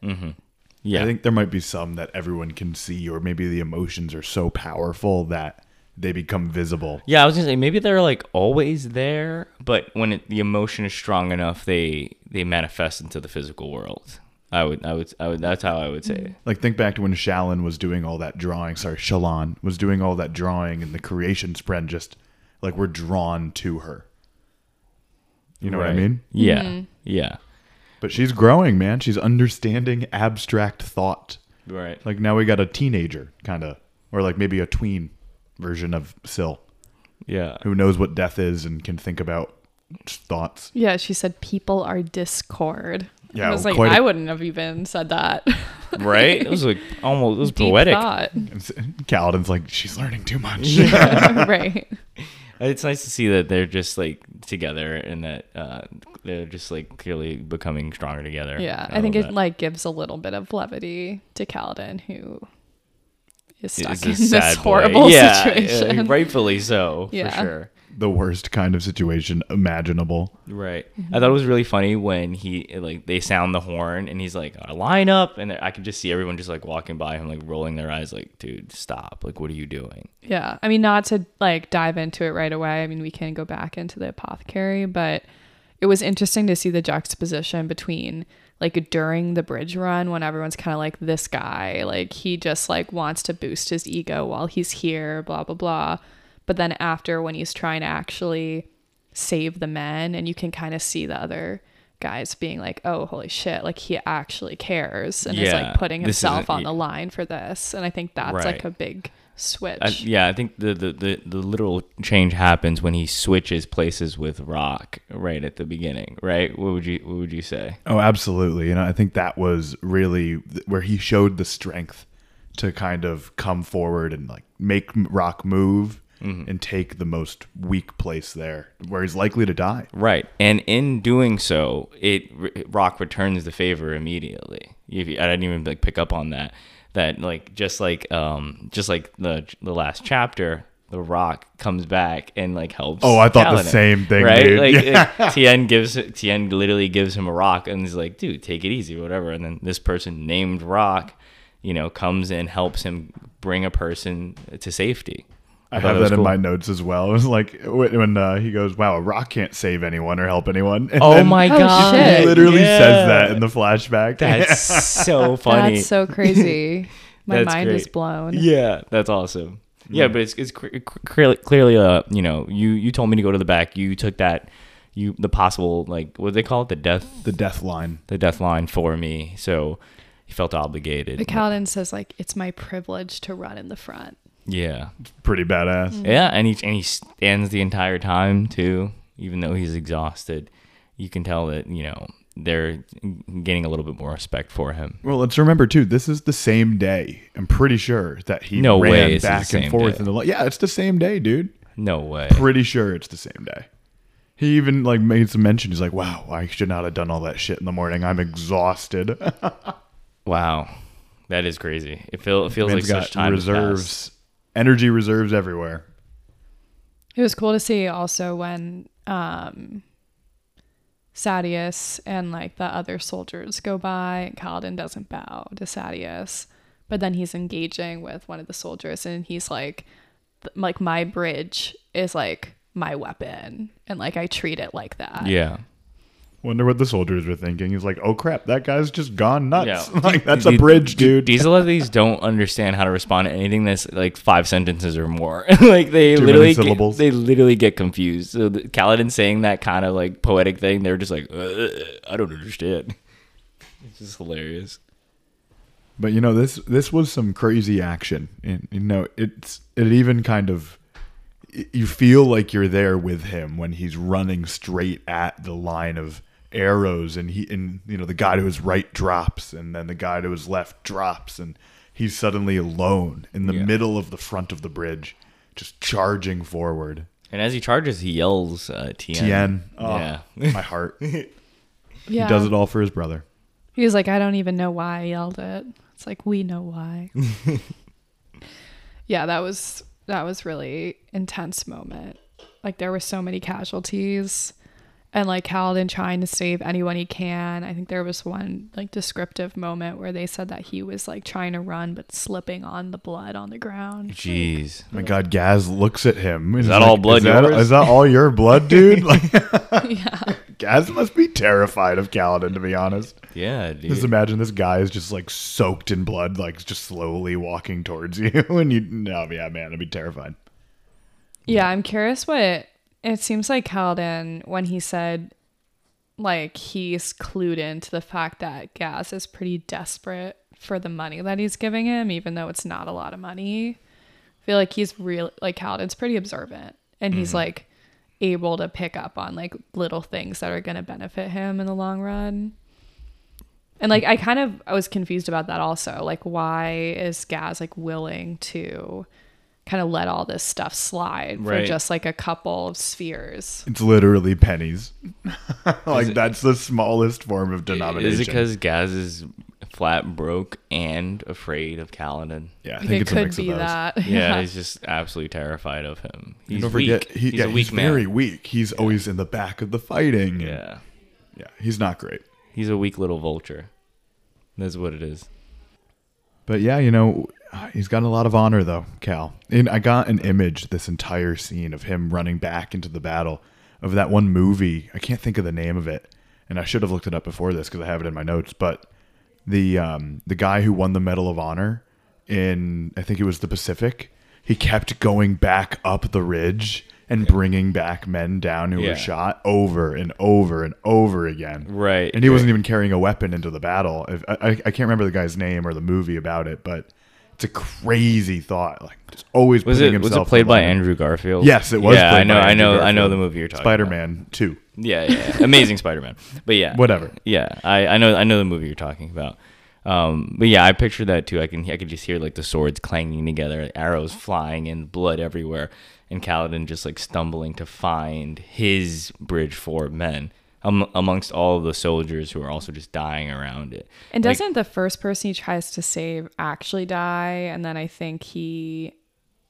yeah, I think there might be some that everyone can see, or maybe the emotions are so powerful that they become visible. Yeah, I was gonna say maybe they're like always there, but when it, the emotion is strong enough, they they manifest into the physical world. I would, I would, I would. That's how I would say it. Like think back to when Shallan was doing all that drawing. Sorry, Shallan was doing all that drawing, and the creation Spren just like we're drawn to her. You know what I mean? Yeah, mm-hmm. yeah, But she's growing, man. She's understanding abstract thought. right. Like now we got a teenager kind of, or like maybe a tween version of Syl Yeah, who knows what death is and can think about thoughts. Yeah, she said people are discord. Yeah, I was like, quite a- I wouldn't have even said that. [LAUGHS] right. It was like almost it was Deep poetic. thought. Kaladin's like, she's learning too much. [LAUGHS] [LAUGHS] right. It's nice to see that they're just like together and that uh, they're just like clearly becoming stronger together. Yeah, I, think love it that. like gives a little bit of levity to Kaladin, who is stuck It's in this boy. horrible [LAUGHS] yeah, [LAUGHS] situation. yeah, rightfully so, Yeah. for sure. the worst kind of situation imaginable. Right. I thought it was really funny when he like they sound the horn and he's like "Uh, line up and I could just see everyone just like walking by him like rolling their eyes like dude stop like what are you doing? Yeah. I mean, not to like dive into it right away. I mean, we can go back into the apothecary, but it was interesting to see the juxtaposition between like during the bridge run when everyone's kind of like this guy, like he just like wants to boost his ego while he's here, blah, blah, blah. But then after when he's trying to actually save the men and you can kind of see the other guys being like, oh, holy shit, like he actually cares and is like putting himself on the line for this. And I think that's like a big switch. I, yeah, I think the, the, the, the literal change happens when he switches places with Rock right at the beginning, right? What would you what would you say? Oh, absolutely. You know, I think that was really where he showed the strength to kind of come forward and like make Rock move mm-hmm. and take the most weak place there where he's likely to die. Right, and in doing so, it Rock returns the favor immediately. I didn't even like pick up on that. That like just like um just like the the last chapter, the Rock comes back and like helps. Oh, I thought the same thing, right? dude. Like, [LAUGHS] Yeah. like, Tien gives Tien literally gives him a rock and he's like, dude, take it easy, whatever. And then this person named Rock, you know, comes and helps him bring a person to safety. I thought have it was that in cool. my notes as well. [LAUGHS] It was like when when, uh, he goes, "Wow, a rock can't save anyone or help anyone." [LAUGHS] And Oh my [LAUGHS] god! shit. He literally Yeah. says that in the flashback. That's so funny. That's so crazy. My That's mind is blown. Yeah, that's awesome. Yeah, but it's it's cr- cr- clearly clearly uh you know you you told me to go to the back. You took that you the possible like what do they call it the death the death line. the death line for me. So you felt obligated. But Kaladin says like it's my privilege to run in the front. Yeah, Pretty badass. Mm. yeah, and he and he stands the entire time too, even though he's exhausted. You can tell that you know they're gaining a little bit more respect for him. Well, let's remember too. This is the same day. I'm pretty sure that he No ran way back and forth day. in the. li- Yeah, it's the same day, dude. No way. Pretty sure it's the same day. He even like made some mention. He's like, "Wow, I should not have done all that shit in the morning. I'm exhausted." [LAUGHS] Wow, that is crazy. It, feel, it feels Man's like such time has reserves, energy reserves everywhere. It was cool to see also when um Sadeas and like the other soldiers go by and Kaladin doesn't bow to Sadeas. But then he's engaging with one of the soldiers and he's like like my bridge is like my weapon and like I treat it like that. Yeah. Wonder what the soldiers were thinking. He's like, "Oh crap, that guy's just gone nuts. Yeah. [LAUGHS] like that's a bridge, dude." These a of these don't understand how to respond to anything that's like five sentences or more. [LAUGHS] like they Too literally get, they literally get confused. So the, Kaladin saying that kind of like poetic thing, they're just like, "Uh, I don't understand. [LAUGHS] It's just hilarious. But you know this this was some crazy action, and you know it's it even kind of you feel like you're there with him when he's running straight at the line of arrows, and he and you know the guy to his right drops, and then the guy to his left drops, and he's suddenly alone in the Yeah. middle of the front of the bridge, just charging forward. And as he charges, he yells, uh, "Tien." Tien, oh, Yeah. [LAUGHS] my heart. [LAUGHS] Yeah. He does it all for his brother. He was like, I don't even know why I yelled it. It's like we know why. [LAUGHS] yeah, that was that was really intense moment. Like there were so many casualties and like Kaladin trying to save anyone he can. I think there was one like descriptive moment where they said that he was like trying to run but slipping on the blood on the ground. Jeez. Oh my God, Gaz looks at him. Is that all blood Is that, yours?" is that all your blood, [LAUGHS] dude? Like, yeah. [LAUGHS] [LAUGHS] Gaz must be terrified of Kaladin, to be honest. Yeah, Just imagine this guy is just like soaked in blood, like just slowly walking towards you, and you, no, yeah, man, I'd be terrified. Yeah, I'm curious what it seems like Kaladin when he said like he's clued into the fact that Gaz is pretty desperate for the money that he's giving him, even though it's not a lot of money. I feel like he's real like Kaladin's pretty observant and he's mm-hmm. like able to pick up on like little things that are gonna benefit him in the long run. And like I kind of I was confused about that also. Like why is Gaz like willing to kind of let all this stuff slide for just like a couple of spheres? It's literally pennies. [LAUGHS] like it- that's the smallest form of denomination. Is it because Gaz is flat broke and afraid of Kaladin? Yeah, I think it it's a could mix be of those. that. Yeah, he's just absolutely terrified of him. He's Don't weak. forget, he, he's yeah, a weak he's man. very weak. He's always in the back of the fighting. yeah, yeah, he's not great. he's a weak little vulture. That's what it is. But yeah, you know, he's got a lot of honor though, Cal. And I got an image this entire scene of him running back into the battle of that one movie. I can't think of the name of it, and I should have looked it up before this because I have it in my notes. But the um, the guy who won the Medal of Honor in I think it was the Pacific, he kept going back up the ridge and bringing back men down who Yeah. were shot over and over and over again. Right. And he wasn't even carrying a weapon into the battle. If, I, I I can't remember the guy's name or the movie about it, but It's a crazy thought. Like just always Was putting it was it played by. Andrew Garfield? Yes, it was. Yeah, I know, I Andrew know, I know the movie you're talking. About. Spider. Man Two. Yeah, yeah, yeah. Amazing Spider-Man. But yeah, Whatever. Yeah, I, I know I know the movie you're talking about. Um, but yeah, I picture that too. I can I could just hear like the swords clanging together, arrows flying, and blood everywhere, and Kaladin just like stumbling to find his bridge for men um, amongst all of the soldiers who are also just dying around it. And Like- doesn't the first person he tries to save actually die? And then I think he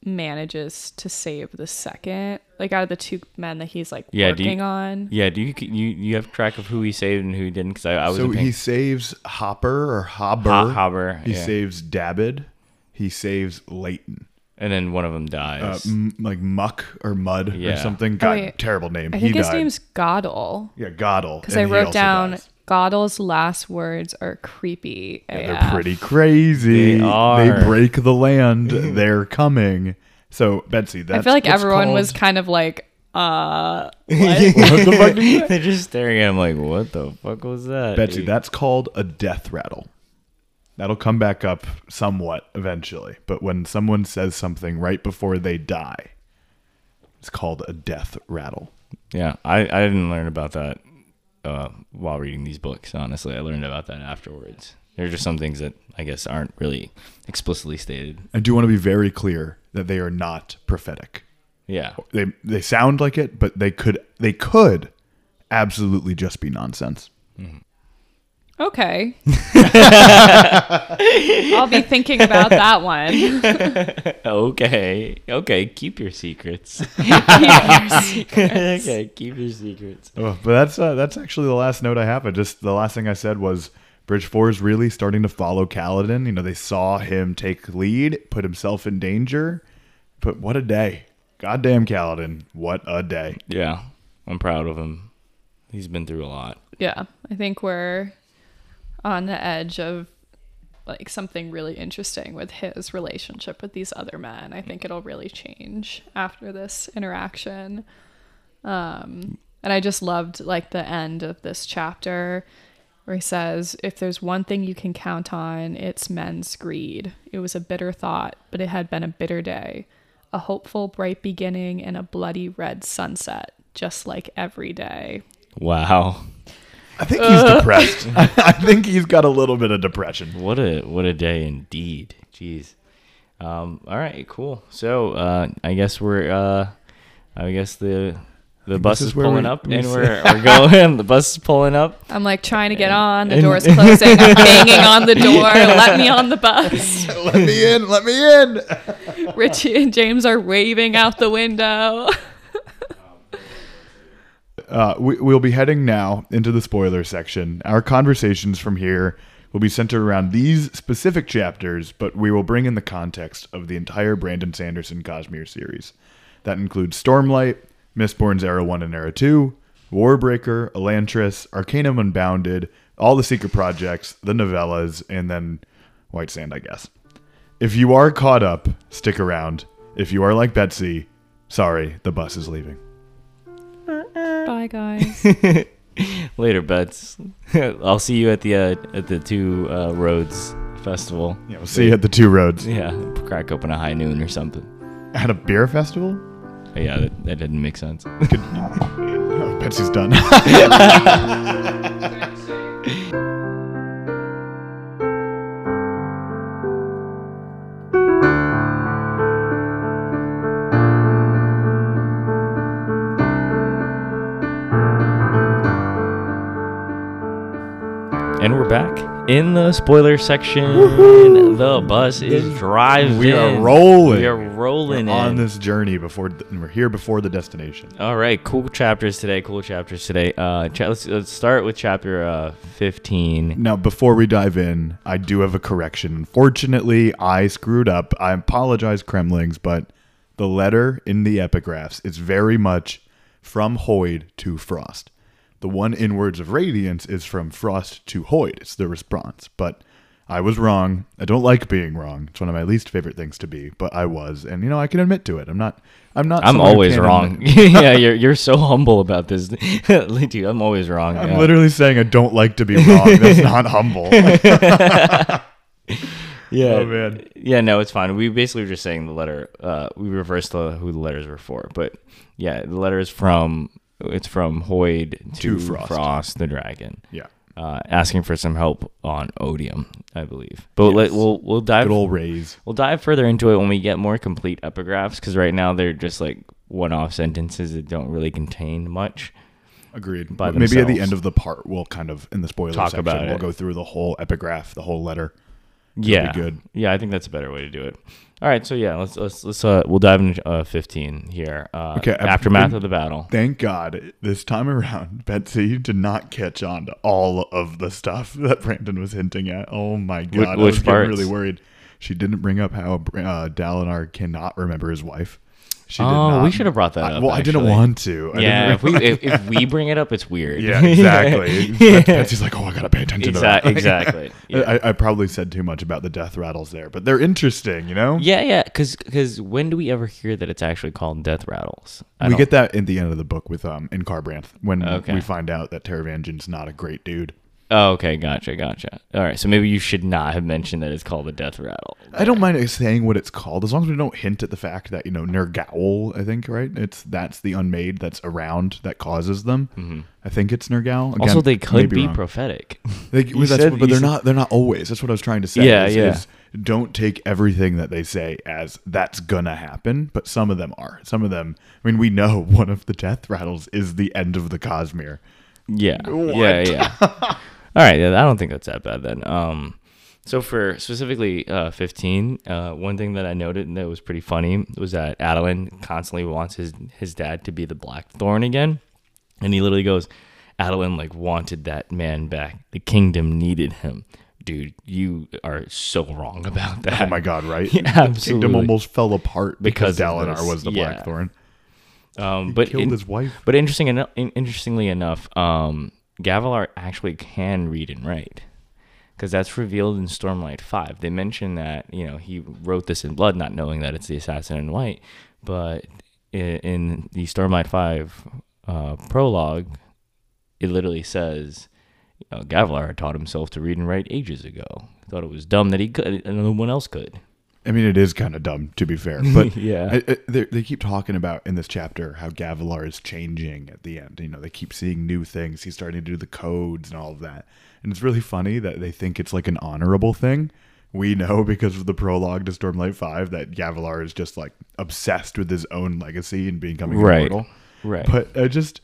manages to save the second, like out of the two men that he's like Yeah, do you- working on. Yeah, do you you you have track of who he saved and who he didn't? Because I, I was So he saves Hopper or Hobber. Hobber, He yeah. saves Dabbid. He saves Leyten. And then one of them Uh, dies. m- like Muck or Mud or something. Oh, God, wait. terrible name. I he think his died. name's Goddle. yeah, Goddle. Because I and he wrote also down dies. Goddle's last words are creepy. Yeah, they're pretty crazy. They are. They break the land. They're coming. So Betsy, that's I feel like what's everyone was kind of like, uh, what [LAUGHS] the fuck did [LAUGHS] you? They're just staring at him like, "What the fuck was that?" Betsy, that's called a death rattle. That'll come back up somewhat eventually. But when someone says something right before they die, it's called a death rattle. Yeah, I, I didn't learn about that uh, while reading these books. Honestly, I learned about that afterwards. There are just some things that I guess aren't really explicitly stated. I do want to be very clear that they are not prophetic. Yeah, They they sound like it, but they could they could absolutely just be nonsense. Okay. [LAUGHS] I'll be thinking about that one. [LAUGHS] okay, okay. Keep your secrets. [LAUGHS] Yes. okay, keep your secrets. Oh, but that's uh, that's actually the last note I have. I just the last thing I said was Bridge Four is really starting to follow Kaladin. You know, they saw him take lead, put himself in danger. But what a day! Goddamn Kaladin, what a day! Yeah, I'm proud of him. He's been through a lot. yeah, I think we're on the edge of like something really interesting with his relationship with these other men. I think it'll really change after this interaction. Um, and I just loved like the end of this chapter where he says, If there's one thing you can count on, it's men's greed. It was a bitter thought, but it had been a bitter day. A hopeful, bright beginning and a bloody red sunset, just like every day. Wow, I think he's depressed. [LAUGHS] [LAUGHS] I think he's got a little bit of depression. what a what a day indeed. Jeez. Um, all right, cool. So uh, I guess we're uh, I guess the the bus is is pulling we- up we and we're, we're going. [LAUGHS] The bus is pulling up. I'm like trying to get on, the door's closing, I'm banging on the door, let me on the bus. let me in. Let me in. Richie and James are waving out the window. Uh, we, we'll be heading now into the spoiler section. Our conversations from here will be centered around these specific chapters, but we will bring in the context of the entire Brandon Sanderson Cosmere series. That includes Stormlight, Mistborn's Era 1 and Era 2, Warbreaker, Elantris, Arcanum Unbounded, all the secret projects, the novellas, and then White Sand, I guess. If you are caught up, stick around. If you are like Betsy, sorry, the bus is leaving. Bye, guys. [LAUGHS] Later, bets. [LAUGHS] I'll see you at the uh, at the two uh, roads festival. Yeah, we'll see you at the two roads. Yeah, crack open a high noon or something. At a beer festival? Yeah, that, that didn't make sense. [LAUGHS] Oh, Betsy's done. And we're back in the spoiler section. The bus is driving. We are rolling. We are rolling on in. this journey before we're here before the destination. All right, cool chapters today. Cool chapters today. Uh, cha- let's, let's start with chapter uh, 15. Now, before we dive in, I do have a correction. Unfortunately, I screwed up. I apologize, Cremlings, but the letter in the epigraphs is very much from Hoid to Frost. The one in words of radiance is from Frost to Hoid. It's the response. But I was wrong. I don't like being wrong. It's one of my least favorite things to be, but I was, and you know I can admit to it. I'm not. I'm not. I'm always wrong. [LAUGHS] yeah, you're you're so humble about this, [LAUGHS] Dude, I'm always wrong. I'm yeah. literally saying I don't like to be wrong. That's not humble. [LAUGHS] Yeah. Oh, man. Yeah, no, it's fine. We basically were just saying the letter. Uh, we reversed the, who the letters were for, but yeah, the letter is from it's from Hoid to, To Frost. Frost. the dragon, Yeah. uh, asking for some help on Odium, I believe. But let, we'll we'll dive Good old raise. we'll dive further into it when we get more complete epigraphs because right now they're just like one-off sentences that don't really contain much. Agreed. By Maybe at the end of the part, we'll kind of in the spoiler Talk section, about we'll it. go through the whole epigraph, the whole letter. yeah, good. Yeah, I think that's a better way to do it. All right, so yeah, let's let's let's uh, we'll dive into uh, 15 here. Uh, Okay, I- aftermath of the battle. Thank God this time around, [LAUGHS] Betsy did not catch on to all of the stuff [LAUGHS] that Brandon was hinting at. Oh my God, I which was getting parts? really worried. She didn't bring up how uh, Dalinar cannot remember his wife. She Oh, we should have brought that I- up, Well, I didn't actually. want to. I Yeah, if didn't we if, if we bring it up, it's weird. yeah, exactly. [LAUGHS] Betsy's like, oh, I gotta pay attention to that. Exactly. Yeah. [LAUGHS] I, I probably said too much about the death rattles there, but they're interesting, you know. yeah, yeah. Because when do we ever hear that it's actually called death rattles? I we don't- get that in the end of the book with um in Kharbranth when Okay. we find out that Taravangian's not a great dude. Oh, okay, gotcha, gotcha. All right, so maybe you should not have mentioned that it's called the death rattle. I don't mind saying what it's called as long as we don't hint at the fact that you know Nergaoul. I think right. It's that's the unmade that's around that causes them. I think it's Nergaoul. Again, Mm-hmm. also, they could be wrong. prophetic. [LAUGHS] They, You well, that's said- but they're said- not. They're not always. That's what I was trying to say. Yeah, is- yeah. is don't take everything that they say as that's gonna happen, but some of them are. Some of them. I mean, we know [LAUGHS] one of the death rattles is the end of the Cosmere. Yeah. Yeah, yeah. [LAUGHS] All right, yeah, I don't think that's that bad then. Um so for specifically uh 15, uh one thing that I noted that was pretty funny was that Adolin constantly wants his his dad to be the Blackthorn again. And he literally goes, Adolin like wanted that man back. The kingdom needed him. Dude, you are so wrong about that. Oh my god, right? [LAUGHS] Yeah, The kingdom almost fell apart because, Because Dalinar was the yeah. Blackthorn. Um, but Killed in- his wife. But interesting, in- interestingly enough, um, Gavilar actually can read and write, because that's revealed in Stormlight Five. They mention that you know he wrote this in blood, not knowing that it's the assassin in white. But in, in the Stormlight Five uh, prologue, it literally says, you know, Gavilar taught himself to read and write ages ago. Thought it was dumb that he could, and no one else could. I mean, it is kind of dumb to be fair, [LAUGHS] but Yeah. I, I, they, they keep talking about in this chapter how Gavilar is changing at the end. You know, they keep seeing new things. He's starting to do the codes and all of that, and it's really funny that they think it's like an honorable thing. We know because of the prologue to Stormlight Five that Gavilar is just like obsessed with his own legacy and becoming Right. immortal. Right. But uh, just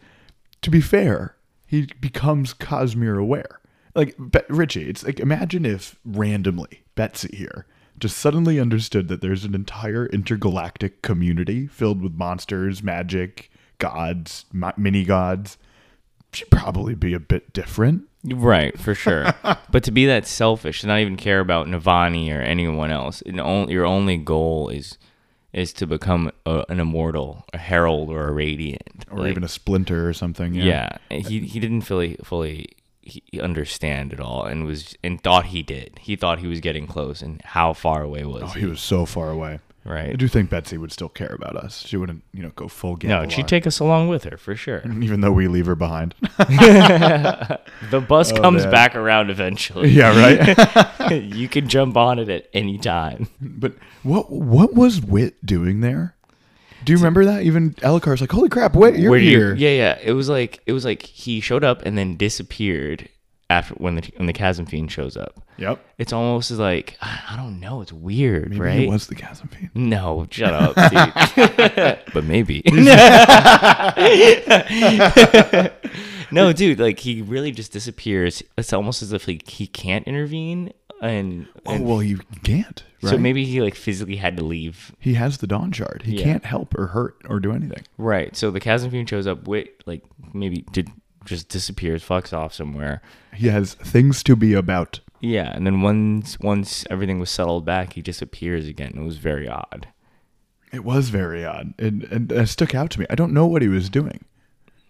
to be fair, he becomes Cosmere aware. Like Richie, it's like imagine if randomly Betsy here just suddenly understood that there's an entire intergalactic community filled with monsters, magic, gods, mi- mini gods. She'd probably be a bit different. Right, for sure. [LAUGHS] but to be that selfish, to not even care about Navani or anyone else, and only, your only goal is is to become a, an immortal, a herald, or a radiant, Or even a splinter or something. yeah. He he didn't fully fully he understand it all, and was and thought he did. He thought he was getting close, and how far away was Oh, he? he was so far away. Right. I do think Betsy would still care about us. She wouldn't, you know, go full Gavilar. No, she'd take us along with her for sure. [LAUGHS] even though we leave her behind. [LAUGHS] [LAUGHS] The bus oh, comes Oh, man. back around eventually. yeah, right. you can jump on it at any time. But what what was Wit doing there? Do you remember that? Even Elhokar's like, "Holy crap, Wit, you're Where do you- here!" yeah, yeah. It was like it was like he showed up and then disappeared after when the when the chasm fiend shows up. Yep. It's almost as like I don't know. It's weird, Maybe right? he was the chasm fiend. no, shut [LAUGHS] up, dude. [LAUGHS] but maybe. [LAUGHS] no, dude. Like he really just disappears. It's almost as if like he can't intervene, and, Oh well, he can't. Right? so maybe he like physically had to leave he has the Dawnshard. He Yeah. can't help or hurt or do anything. Right. So the chasm fiend shows up. Wit like maybe did just disappears, fucks off somewhere. He has things to be about. Yeah, and then once once everything was settled back, he disappears again. It was very odd. It was very odd, and and it stuck out to me. I don't know what he was doing.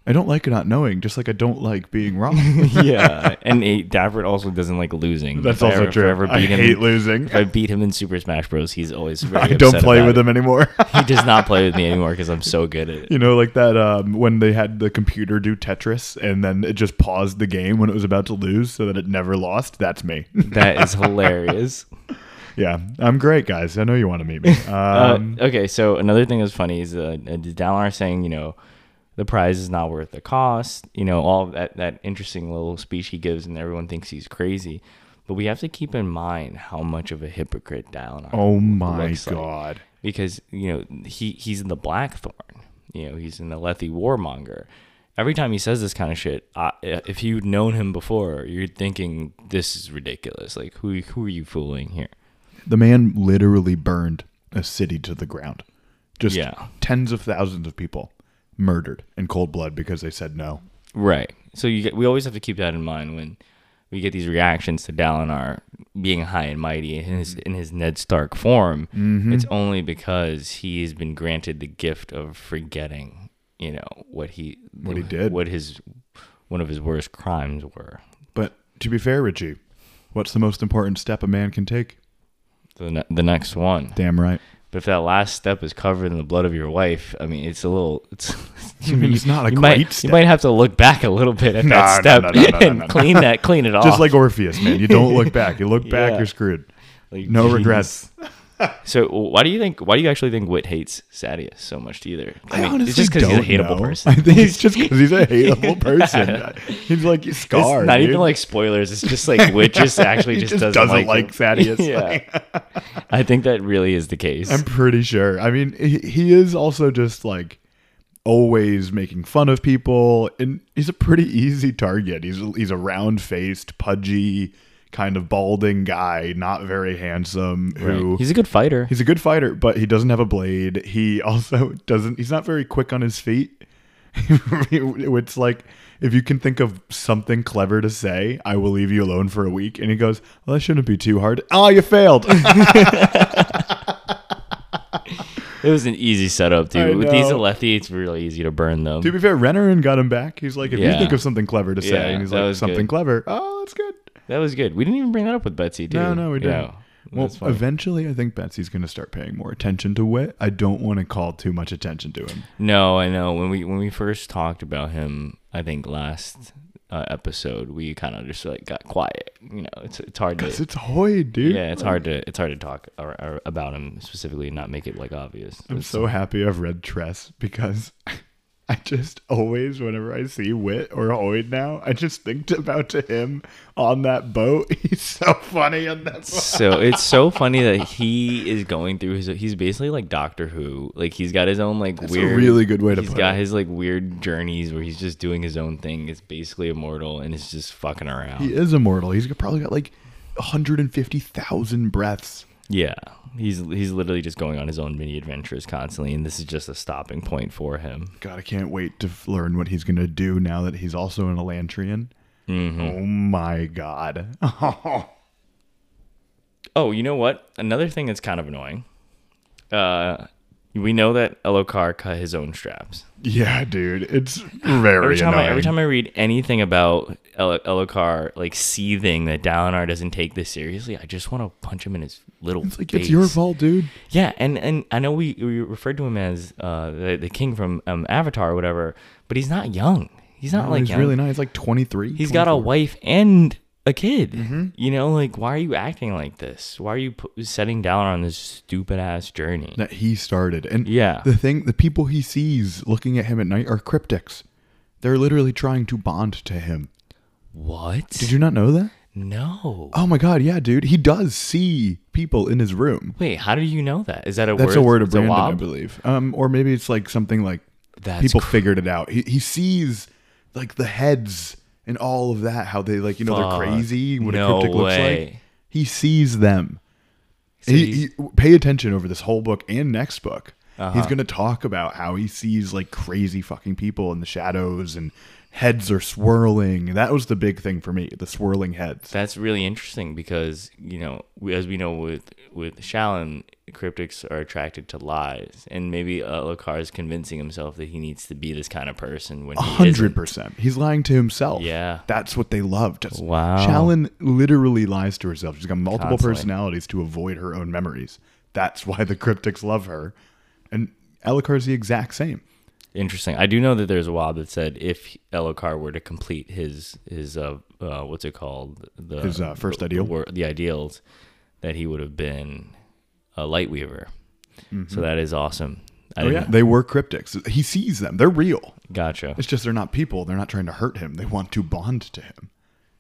I don't like not knowing, just like I don't like being wrong. [LAUGHS] yeah, [LAUGHS] and Davert also doesn't like losing. That's If I also ever- I true. ever I beat him, hate losing. If I beat him in Super Smash Bros, he's always very I don't play with it. him anymore. [LAUGHS] He does not play with me anymore because I'm so good at it. You know, like that um, when they had the computer do Tetris and then it just paused the game when it was about to lose so that it never lost. That's me. That is hilarious. Yeah, I'm great, guys. I know you want to meet me. Uh, Um, okay, so another thing that's funny is uh, uh, Dalinar saying, you know, the prize is not worth the cost. You know, all that that interesting little speech he gives, and everyone thinks he's crazy. But we have to keep in mind how much of a hypocrite Dalinar. oh my looks like. god. because you know he he's in the Blackthorn. You know, he's in the Lethe Warmonger. Every time he says this kind of shit, uh, if you'd known him before, you're thinking this is ridiculous. Like, who who are you fooling here? The man literally burned a city to the ground. Just Yeah. tens of thousands of people murdered in cold blood because they said no. Right. So you get, we always have to keep that in mind when we get these reactions to Dalinar being high and mighty in his in his Ned Stark form. Mm-hmm. It's only because he has been granted the gift of forgetting, you know, what he What he did. what his one of his worst crimes were. But to be fair, Richie, what's the most important step a man can take? The ne- the next one. Damn right. But if that last step is covered in the blood of your wife, I mean, it's a little. It's. [LAUGHS] I mean, it's not a you great might, step. You might have to look back a little bit at No, that step no, no, [LAUGHS] and clean that, clean it off. Just like Orpheus, man. You don't look [LAUGHS] back. You look back, Yeah. you're screwed. Like, No jeez. regrets. [LAUGHS] So why do you think? Why do you actually think Wit hates Sadeas so much? Either I, honestly it's just because he's a hateable know. person. [LAUGHS] I think it's just because he's a [LAUGHS] hateable person. He's like It's scarred. not dude. even like spoilers. It's just like Wit just actually just, just doesn't, doesn't like. Sadeas. yeah, I think that really is the case. I'm pretty sure. I mean, he, he is also just like always making fun of people, and he's a pretty easy target. He's he's a round faced, pudgy, kind of balding guy, not very handsome. Who Right. He's a good fighter. He's a good fighter, but he doesn't have a blade. He also [LAUGHS] doesn't. He's not very quick on his feet. [LAUGHS] it's like if you can think of something clever to say, I will leave you alone for a week. And he goes, "Well, that shouldn't be too hard." Oh, you failed. [LAUGHS] It was an easy setup, dude. With these. Alethi, it's really easy to burn them. to be fair, Renarin got him back. He's like, if you think of something clever to say, Yeah, and he's like, something good. clever. Oh, that's good. That was good. We didn't even bring that up with Betsy, too. No, no, we didn't. Yeah, Well, that's funny. eventually, I think Betsy's going to start paying more attention to Wit. I don't want to call too much attention to him. No, I know. When we when we first talked about him, I think last uh, episode, we kind of just like got quiet. You know, it's it's hard Because to it's Hoid, dude. yeah, it's hard to it's hard to talk or, or about him specifically and not make it like obvious. I'm It's- so happy I've read Tress because [LAUGHS] [LAUGHS] I just always, whenever I see Wit or Hoid now, I just think about to him on that boat. [LAUGHS] He's so funny on that boat. so it's so [LAUGHS] funny that he is going through his he's basically like Doctor Who. Like he's got his own like a weird really good way to He's got it. his like weird journeys where he's just doing his own thing. It's basically immortal and it's just fucking around. He is immortal. He's probably got like 150,000 breaths. Yeah, he's he's literally just going on his own mini adventures constantly, and this is just a stopping point for him. God, I can't wait to f- learn what he's going to do now that he's also an Elantrian. Mm-hmm. Oh my God. [LAUGHS] Oh, you know what? Another thing that's kind of annoying. Uh, we know that Elhokar cut his own straps. yeah, dude. It's very Every time, I, annoying. every time I read anything about El- Elhokar like seething that Dalinar doesn't take this seriously, I just want to punch him in his little it's like, face. it's your fault, dude. Yeah, and and I know we, we referred to him as uh, the, the king from um, Avatar or whatever, but he's not young. He's not No, like he's young. really not. He's like 23. He's got a wife and a kid. Mm-hmm. You know, like why are you acting like this? Why are you pu- setting down on this stupid ass journey? that he started. And Yeah. the thing, the people he sees looking at him at night are cryptics. They're literally trying to bond to him. What? Did you not know that? No. Oh my god, yeah, dude. He does see people in his room. Wait, how do you know that? Is that a That's word? a word of It's a Brandon, I wob? believe. Um, or maybe it's like something like That's people cr- figured it out. He he sees like the heads and all of that, how they like you know Fuck. they're crazy. What No a cryptic looks way. like. He sees them. He, he's- he- pay attention over this whole book and next book. He's Uh-huh. going to talk about how he sees like crazy fucking people in the shadows and heads are swirling. That was the big thing for me, the swirling heads. That's really interesting because you know, as we know with with Shallan, cryptics are attracted to lies, and maybe uh, Elhokar is convincing himself that he needs to be this kind of person when he hundred isn't. percent. He's lying to himself. Yeah. That's what they love. Just Wow. Shallan literally lies to herself. She's got multiple Constantly. personalities to avoid her own memories. That's why the cryptics love her. And Elhokar's the exact same. Interesting. I do know that there's a wob that said if Elhokar were to complete his his uh, uh what's it called the His, uh, first the, ideal? the, the ideals that he would have been a light weaver. So that is awesome. I Oh yeah, they were cryptics. He sees them. They're real. Gotcha. It's just they're not people. They're not trying to hurt him. They want to bond to him.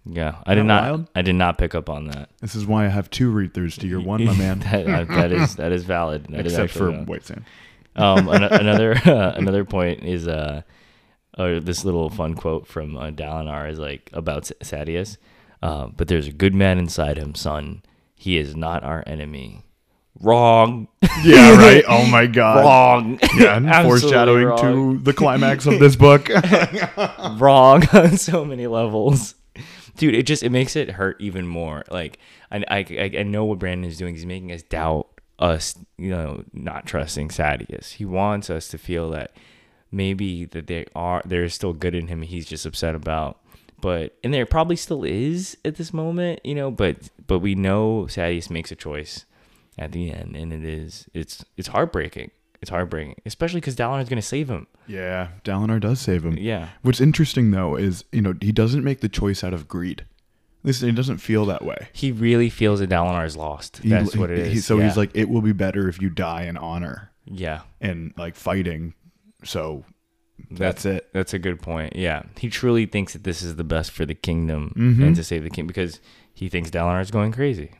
Yeah, I did not. wild? I did not pick up on that. This is why I have two read throughs to your one, my [LAUGHS] man. that, uh, that is that is valid. That is Except for valid. White Sand. Um, an- [LAUGHS] another uh, [LAUGHS] another point is uh, uh, this little fun quote from uh, Dalinar is like about S- Sadeas. Uh, but there's a good man inside him, son. He is not our enemy. Wrong. [LAUGHS] Yeah, right. Oh my god. Wrong. Yeah, Absolutely foreshadowing wrong. to the climax of this book. wrong on so many levels. Dude, it just it makes it hurt even more. Like I I I know what Brandon is doing. He's making us doubt us, you know, not trusting Sadeas. He wants us to feel that maybe that they are there is still good in him. He's just upset about. But and there probably still is at this moment, you know. But but we know Sadeas makes a choice at the end, and it is it's it's heartbreaking. It's heartbreaking, especially because Dalinar is going to save him. yeah, Dalinar does save him. Yeah. What's interesting though is you know he doesn't make the choice out of greed. Listen, he doesn't feel that way. He really feels that Dalinar is lost. He- That's what it is. he- so yeah. he's like, it will be better if you die in honor yeah, and like fighting. So that's it. That's a good point. Yeah, he truly thinks that this is the best for the kingdom Mm-hmm. and to save the king because he thinks Dalinar is going crazy.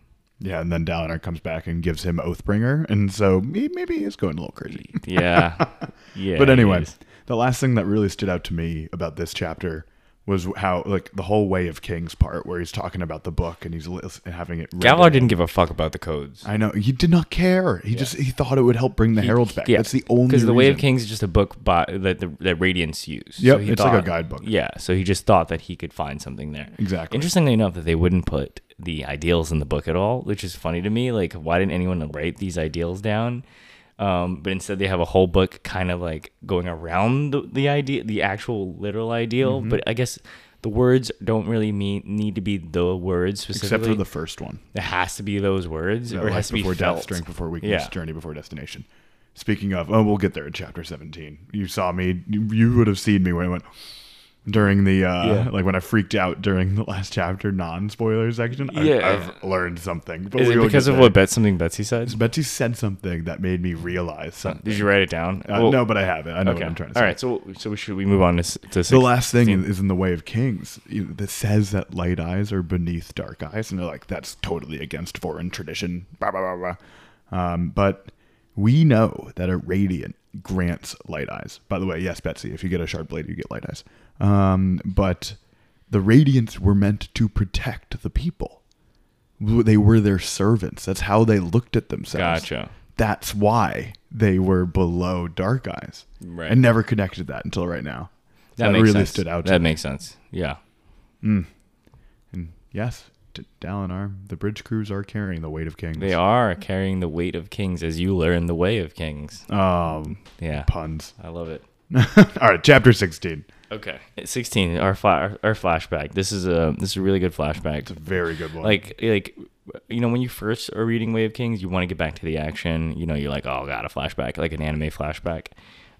Yeah, and then Dalinar comes back and gives him Oathbringer, and so he, maybe he's going a little crazy. Yeah, [LAUGHS] yeah. but anyway, the last thing that really stood out to me about this chapter was how like the whole way of kings part where he's talking about the book and he's lis- having it. read Gavilar didn't give a fuck about the codes. I know he did not care. He just he thought it would help bring the heralds back. Yeah, That's the only because the Way of. Kings is just a book by, that the that Radiance use. Yep, he it's like a guidebook. Yeah, so he just thought that he could find something there. Exactly. Interestingly enough, that they wouldn't put the ideals in the book at all, which is funny to me. Like, why didn't anyone write these ideals down? Um, but instead, they have a whole book kind of like going around the, the idea, the actual literal ideal. Mm-hmm. But I guess the words don't really mean need to be the words specifically. except for the first one. it has to be those words, or it has to be before felt. death, strength before weakness, Yeah. journey before destination. Speaking of, oh, we'll get there in chapter seventeen. You saw me. You, you would have seen me when I went during the uh Yeah. [LAUGHS] like when I freaked out during the last chapter, non-spoiler section. I, Yeah. I've learned something. But Is it because of there. what Bet something Betsy said? Betsy said something that made me realize something. Did you write it down? Uh, Well, no, but I have it. I know okay. what I'm trying to say. All right. So so we should we move on to to The last thing 16? is in the way of kings you know, that says that light eyes are beneath dark eyes, and they're like, that's totally against Vorin tradition. Blah blah blah blah. Um, but we know that a radiant grants light eyes. By the way, yes, Betsy, if you get a sharp blade, you get light eyes. Um, but the radiants were meant to protect the people. They were their servants. That's how they looked at themselves. Gotcha. That's why they were below dark eyes. Right. I never connected that until right now. That, That, makes really sense. stood out. To That me. makes sense. Yeah. And yes, D- Dalinar, the bridge crews are carrying the weight of kings. They are carrying the weight of kings as you learn the way of kings. Um, Yeah. puns. I love it. [LAUGHS] All right, chapter sixteen. Okay. 16 our fla- our flashback. This is a this is a really good flashback. It's a very good one. Like like you know when you first are reading Way of Kings, you want to get back to the action. You know, you're like, "Oh, god, a flashback, like an anime flashback."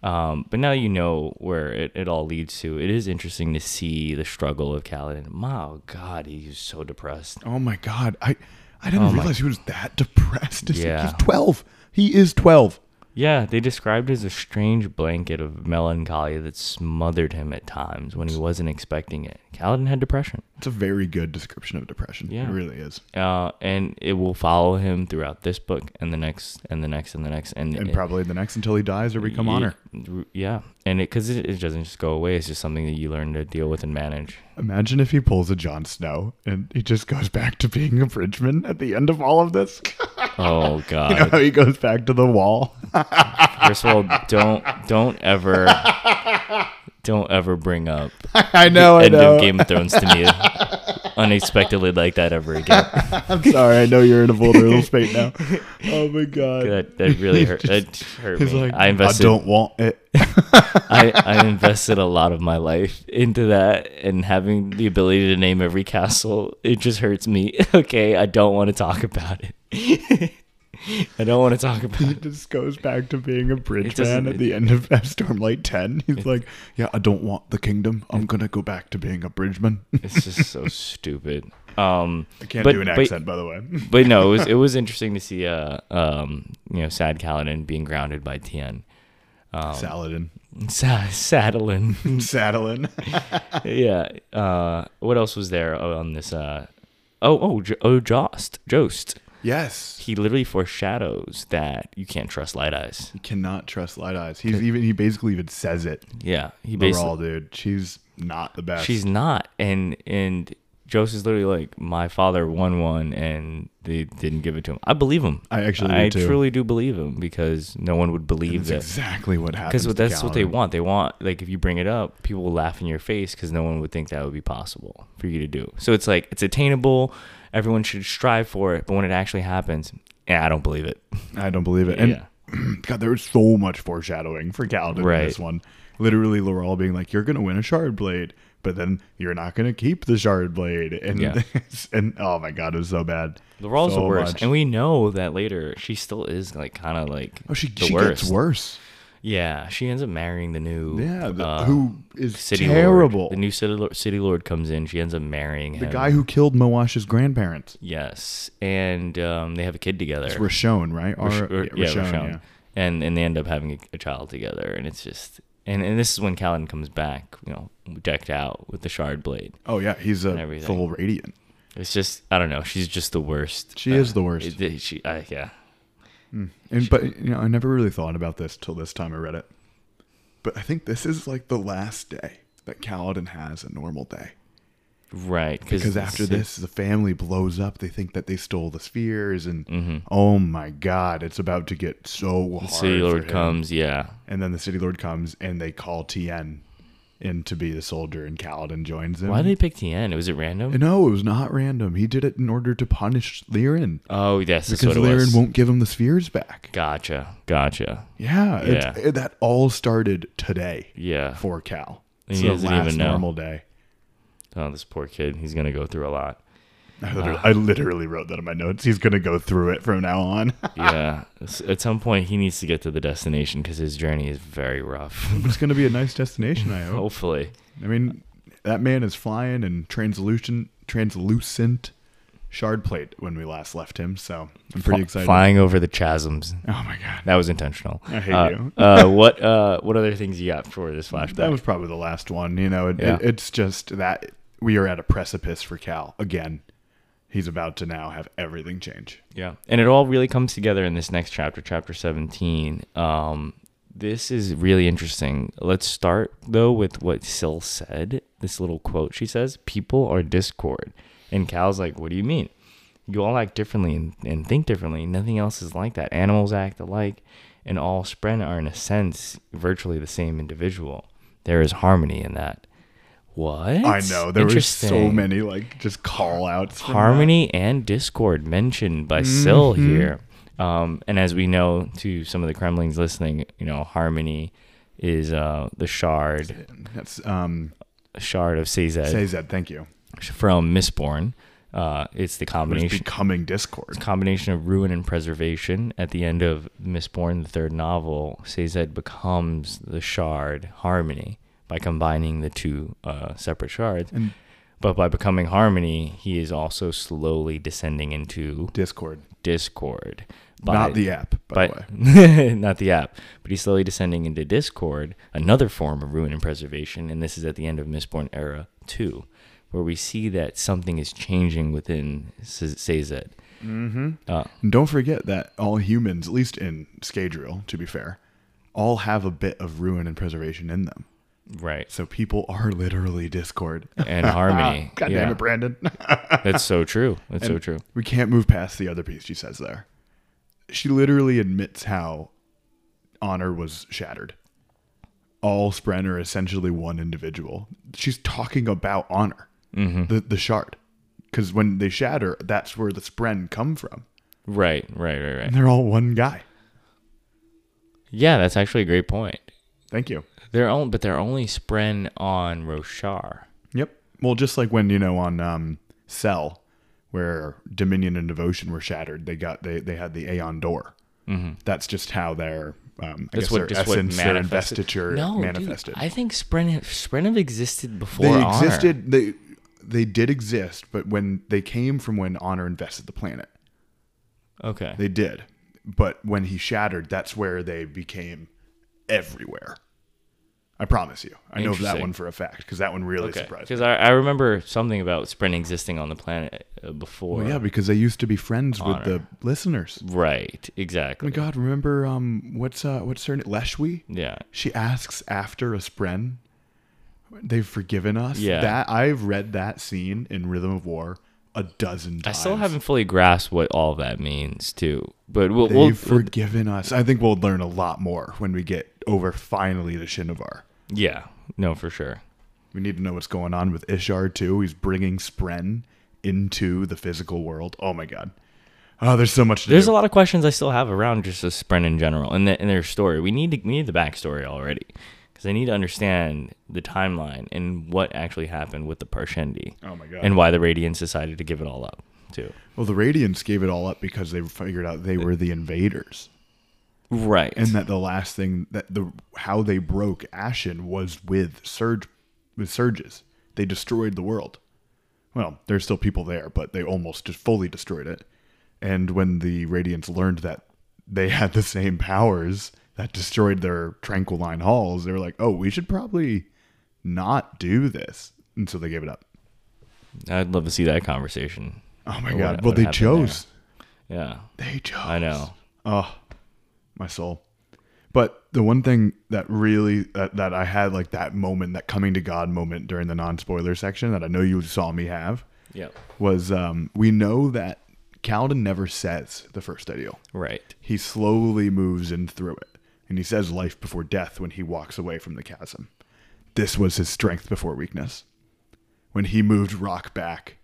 Um, but now you know where it, it all leads to. It is interesting to see the struggle of Kaladin. My God, he's so depressed. oh my god, I I didn't Oh my- realize he was that depressed. He's, Yeah. he's twelve. He is twelve. Yeah, they described it as a strange blanket of melancholy that smothered him at times when he wasn't expecting it. Kaladin had depression. It's a very good description of depression. Yeah. It really is. Uh, and it will follow him throughout this book and the next and the next and the next and, And it- probably the next until he dies or become Ye- honor. Yeah, and it because it, it doesn't just go away. It's just something that you learn to deal with and manage. Imagine if he pulls a Jon Snow and he just goes back to being a bridgeman at the end of all of this. [LAUGHS] Oh God! you know how he goes back to the wall? [LAUGHS] First of all, don't don't ever don't ever bring up [LAUGHS] I know, I end know. of Game of Thrones to me unexpectedly like that ever again. [LAUGHS] I'm sorry. I know you're in a vulnerable state now. Oh my god. That that really hurt. That hurt me. like, I I don't want it. [LAUGHS] I, I invested a lot of my life into that and having the ability to name every castle. It just hurts me. [LAUGHS] Okay, I don't want to talk about it. [LAUGHS] I don't want to talk about he it. just goes back to being a bridge man at the end of Stormlight 10. He's like, yeah, I don't want the kingdom. I'm going to go back to being a bridgeman. [LAUGHS] It's just so [LAUGHS] stupid. Um, I can't but- do an but- accent, by the way. but no, it was it was interesting to see uh um you know Sad Kaladin being grounded by Tien. Um, Saladin. Sa- Saddlin. Saddlin. yeah. Uh, what else was there on this? Uh, oh, oh, oh, Jost, Jost. Yes. He literally foreshadows that you can't trust Light Eyes. You cannot trust Light Eyes. He's even he basically even says it. Yeah, he basically Laral, dude. She's not the best. she's not, and and Jost is literally like my father won one, and they didn't give it to him. I believe him. I actually do I too. truly do believe him because no one would believe That's that. exactly what happens. Because that's what they want. They want like if you bring it up, people will laugh in your face because no one would think that would be possible for you to do. So it's like it's attainable. Everyone should strive for it, but when it actually happens, yeah, I don't believe it. I don't believe it. And yeah, [CLEARS THROAT] God, there was so much foreshadowing for Kaladin in this one. Literally, Laral being like, "You're gonna win a shard blade, but then you're not gonna keep the shard blade." And Yeah. and oh my God, it was so bad. Laral's so the worst, much. and we know that later she still is like kind of like oh, she she worst. gets worse. Yeah, she ends up marrying the new Yeah, the, uh, who is city terrible. Lord. The new city lord, city lord comes in. She ends up marrying The him. guy who killed Moash's grandparents. yes, and um, they have a kid together. It's Roshone, right? Or, Rash- or- yeah, Roshone, Roshone. and and they end up having a, a child together, and it's just and and this is when Callan comes back, you know, decked out with the shard blade. Oh yeah, he's a full radiant. It's just I don't know. She's just the worst. She is the worst. it- she, I, yeah. Mm. And but you know, I never really thought about this till this time I read it. But I think this is like the last day that Kaladin has a normal day. Right, Because after this, the family blows up. They think that they stole the spheres, and mm-hmm. oh my god, it's about to get so hard. the city lord comes, yeah, and then the city lord comes, and they call Tien in to be the soldier, and Kaladin joins him. why did they pick Tien? Was it random? No, it was not random. He did it in order to punish Lirin oh yes, that's because what it was. won't give him the spheres back. Gotcha, gotcha. Yeah, Yeah. it- that all started today Yeah. for Kal. And It's he the doesn't last even know. normal day. Oh, this poor kid. He's gonna go through a lot. I literally, I literally wrote that in my notes. He's gonna go through it from now on. [LAUGHS] Yeah. At some point, he needs to get to the destination because his journey is very rough. [LAUGHS] it's gonna be a nice destination. I hope. Hopefully. I mean, that man is flying in translucent, translucent shard plate when we last left him. So I'm pretty Fl- excited. Flying over the chasms. Oh my god, That was intentional. I hate uh, you. uh, [LAUGHS] what uh, what other things you got for this flashback? that was probably the last one. You know, it, Yeah. it, it's just that we are at a precipice for Kal again. He's about to now have everything change. Yeah, and it all really comes together in this next chapter, chapter seventeen. Um, this is really interesting. Let's start though with what Syl said. This little quote she says: "People are discord," and Kal's like, "What do you mean? You all act differently and, and think differently. Nothing else is like that. Animals act alike, and all Spren are in a sense virtually the same individual. There is harmony in that." What? I know there were so many like just call outs. harmony and discord mentioned by Syl Mm-hmm. here. Um, and as we know, to some of the Cremlings listening, you know, harmony is uh, the shard, That's um. shard of Sazed Say thank you. from Mistborn. Uh, it's the combination becoming Discord. combination of ruin and preservation. At the end of Mistborn, the third novel, Sazed becomes the shard harmony by combining the two uh, separate shards. And but by becoming harmony, he is also slowly descending into Discord, Discord. by- not the app, by, the way. [LAUGHS] not the app, but he's slowly descending into Discord, another form of ruin and preservation, and this is at the end of Mistborn Era 2, where we see that something is changing within Sazed. Mm-hmm. Uh, And don't forget that all humans, at least in Scadrial, to be fair, all have a bit of ruin and preservation in them. Right. So people are literally Discord. And harmony. [LAUGHS] God yeah. damn it, Brandon. [LAUGHS] That's so true. That's so true. we can't move past the other piece she says there. She literally admits how honor was shattered. All Spren are essentially one individual. She's talking about honor, Mm-hmm. the the shard, because when they shatter, that's where the Spren come from, Right, right, right, right. and they're all one guy. Yeah, that's actually a great point. Thank you. They're only, but they're only spren on Roshar. Yep. Well, just like when you know on um, Sel, where Dominion and Devotion were shattered, they got they they had the AonDor. Mm-hmm. That's just how their um, I That's guess what their essence, their investiture no, manifested. Dude, I think spren have, spren have existed before. they Honor. existed. They they did exist, but when they came from when Honor invested the planet, Okay. they did. But when he shattered, that's where they became everywhere. I promise you. I know that one for a fact because that one really Okay. surprised me. Because I, I remember something about Spren existing on the planet uh, before. Well, yeah, because they used to be friends with the listeners. Right. Oh Exactly. my God! Remember um, what's uh, what's her name? Leshwi. Yeah. She asks after a spren. They've forgiven us. Yeah. That I've read that scene in Rhythm of War a dozen I still haven't fully grasped what all that means too. But we'll, They've we'll forgiven us. I think we'll learn a lot more when we get over finally to Shinovar. yeah. No, for sure. We need to know what's going on with Ishar too. He's bringing Spren into the physical world. Oh my god. Oh, there's so much to There's do. a lot of questions I still have around just the Spren in general and, the, and their story. We need to, we need the backstory already because I need to understand the timeline and what actually happened with the Parshendi oh my god. and why the Radiants decided to give it all up too. well, the Radiants gave it all up because they figured out they were the invaders. Right. and that the last thing that the how they broke Ashyn was with surge with surges. They destroyed the world. Well, there's still people there, but they almost just fully destroyed it. And when the Radiants learned that they had the same powers that destroyed their Tranquiline halls, they were like, "Oh, we should probably not do this." And so they gave it up. I'd love to see that conversation. Oh my god! what well, they happened chose. Yeah. They chose. I know. Oh, my soul. But the one thing that really that, that I had like that moment, that coming to God moment during the non-spoiler section that I know you saw me have Yep. was um, we know that Kaladin never says the first ideal. Right. He slowly moves in through it, and he says life before death when he walks away from the chasm. This was his strength before weakness. When he moved Rock back,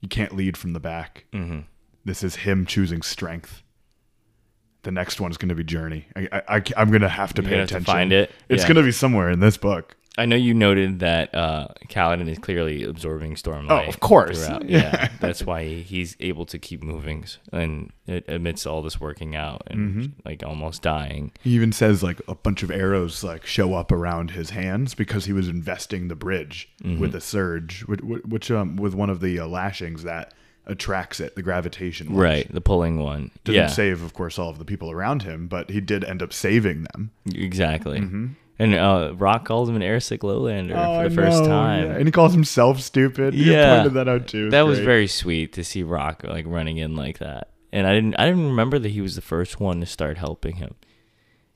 you can't lead from the back. Mm-hmm. This is him choosing strength. The next one is going to be Journey. I, I, am going to have to You're pay attention. find it? It's Yeah. going to be somewhere in this book. I know you noted that uh, Kaladin is clearly absorbing Stormlight. Oh, of course. throughout. [LAUGHS] Yeah. That's why he's able to keep moving and it, amidst all this working out and Mm-hmm. like almost dying. He even says like a bunch of arrows like show up around his hands because he was investing the bridge Mm-hmm. with a surge, which, which um with one of the uh, lashings that attracts it, the gravitation. lash. Right, the pulling one. Didn't yeah, save, of course, all of the people around him, but he did end up saving them. exactly. Mm-hmm. And uh, Rock calls him an Airsick Lowlander Oh, for the first time. yeah. and he calls himself stupid. You Yeah. pointed that out too. that was Great. very sweet to see Rock like running in like that. And I didn't I didn't remember that he was the first one to start helping him.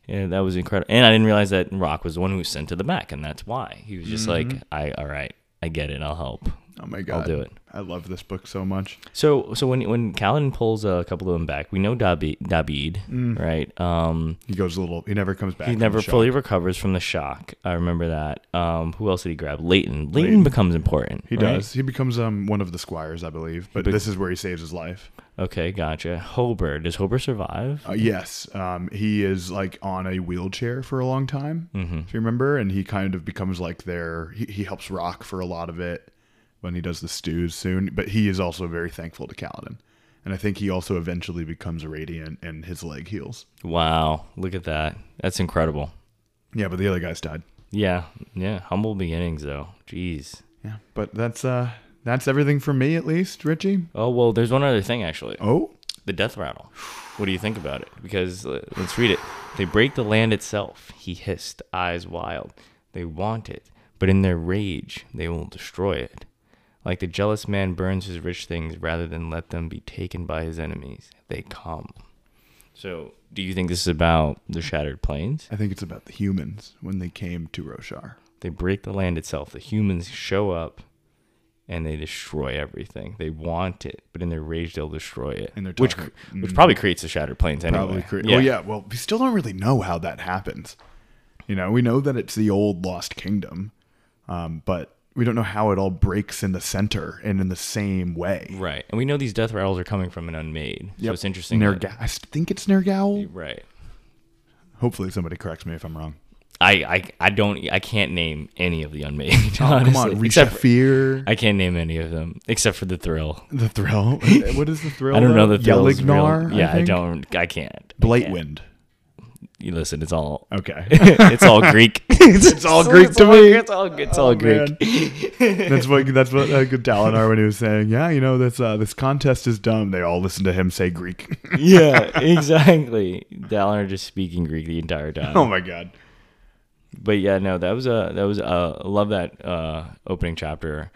And that was incredible. And I didn't realize that Rock was the one who was sent to the back, and that's why he was just Mm-hmm. like, "I all right, I get it, I'll help." Oh my god, I'll do it. I love this book so much. So so when when Kaladin pulls a couple of them back, we know Dabi- Dabbid, Mm. right? Um, He goes a little. He never comes back. he never fully recovers from the shock. I remember that. Um, who else did he grab? Leyten. Leyten, Leyten. becomes important. He right? does. He becomes um one of the squires, I believe. But be- this is where he saves his life. Okay, gotcha. Hober. Does Hober survive? Uh, yes, um, he is like on a wheelchair for a long time. Mm-hmm. If you remember, and he kind of becomes like their. He, he helps Rock for a lot of it when he does the stews soon. But he is also very thankful to Kaladin, and I think he also eventually becomes radiant, and his leg heals. Wow, look at that. That's incredible. Yeah, but the other guys died. Yeah, yeah. Humble beginnings, though. Jeez. Yeah, but that's uh that's everything for me at least, Richie. Oh well, there's one other thing actually. Oh, The death rattle. What do you think about it? Because uh, let's read it. They break the land itself. He hissed, eyes wild. They want it, but in their rage, they will destroy it. Like the jealous man burns his rich things rather than let them be taken by his enemies, they come. So, do you think this is about the shattered plains? I think it's about the humans when they came to Roshar. They break the land itself. The humans show up and they destroy everything. They want it, but in their rage, they'll destroy it. And they're which, talking- which probably creates the shattered plains anyway. Probably cre- Well, yeah. Well, we still don't really know how that happens. You know, we know that it's the old lost kingdom, um, but we don't know how it all breaks in the center and in the same way. Right. And we know these death rattles are coming from an unmade. So Yep. it's interesting. that- I think it's Nergaoul. right. Hopefully, somebody corrects me if I'm wrong. I, I I don't I can't name any of the unmade. Oh, come on, except for, Fear, I can't name any of them except for the thrill. the thrill. [LAUGHS] what is the thrill? I don't know the thrill's real- Yelignar. Yeah, I, think? don't. I can't. I can't. Blightwind. You listen. It's all Okay. [LAUGHS] it's all Greek. [LAUGHS] it's, all Greek to all, me. It's all it's all Oh, Greek. [LAUGHS] that's what that's what uh, Dalinar when he was saying, yeah, you know this uh, this contest is dumb. They all listen to him say Greek. [LAUGHS] yeah, exactly. Dalinar just speaking Greek the entire time. oh my god. but yeah, no, that was a that was a I love that uh, opening chapter,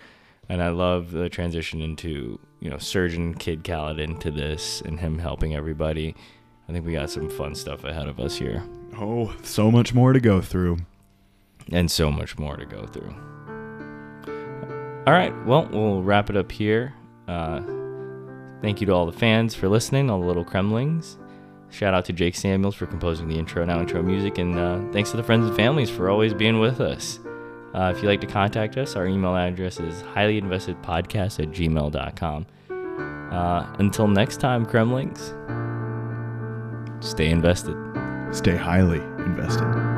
and I love the transition into you know Surgeon Kid Khaled into this and him helping everybody. I think we got some fun stuff ahead of us here, Oh, so much more to go through. And so much more to go through. All right, well, we'll wrap it up here. Uh, thank you to all the fans for listening, all the little Cremlings. Shout out to Jake Samuels for composing the intro and outro music, and uh, thanks to the friends and families for always being with us. Uh, if you'd like to contact us, our email address is highlyinvestedpodcast at gmail.com. Uh, until next time, Cremlings, stay invested. Stay highly invested.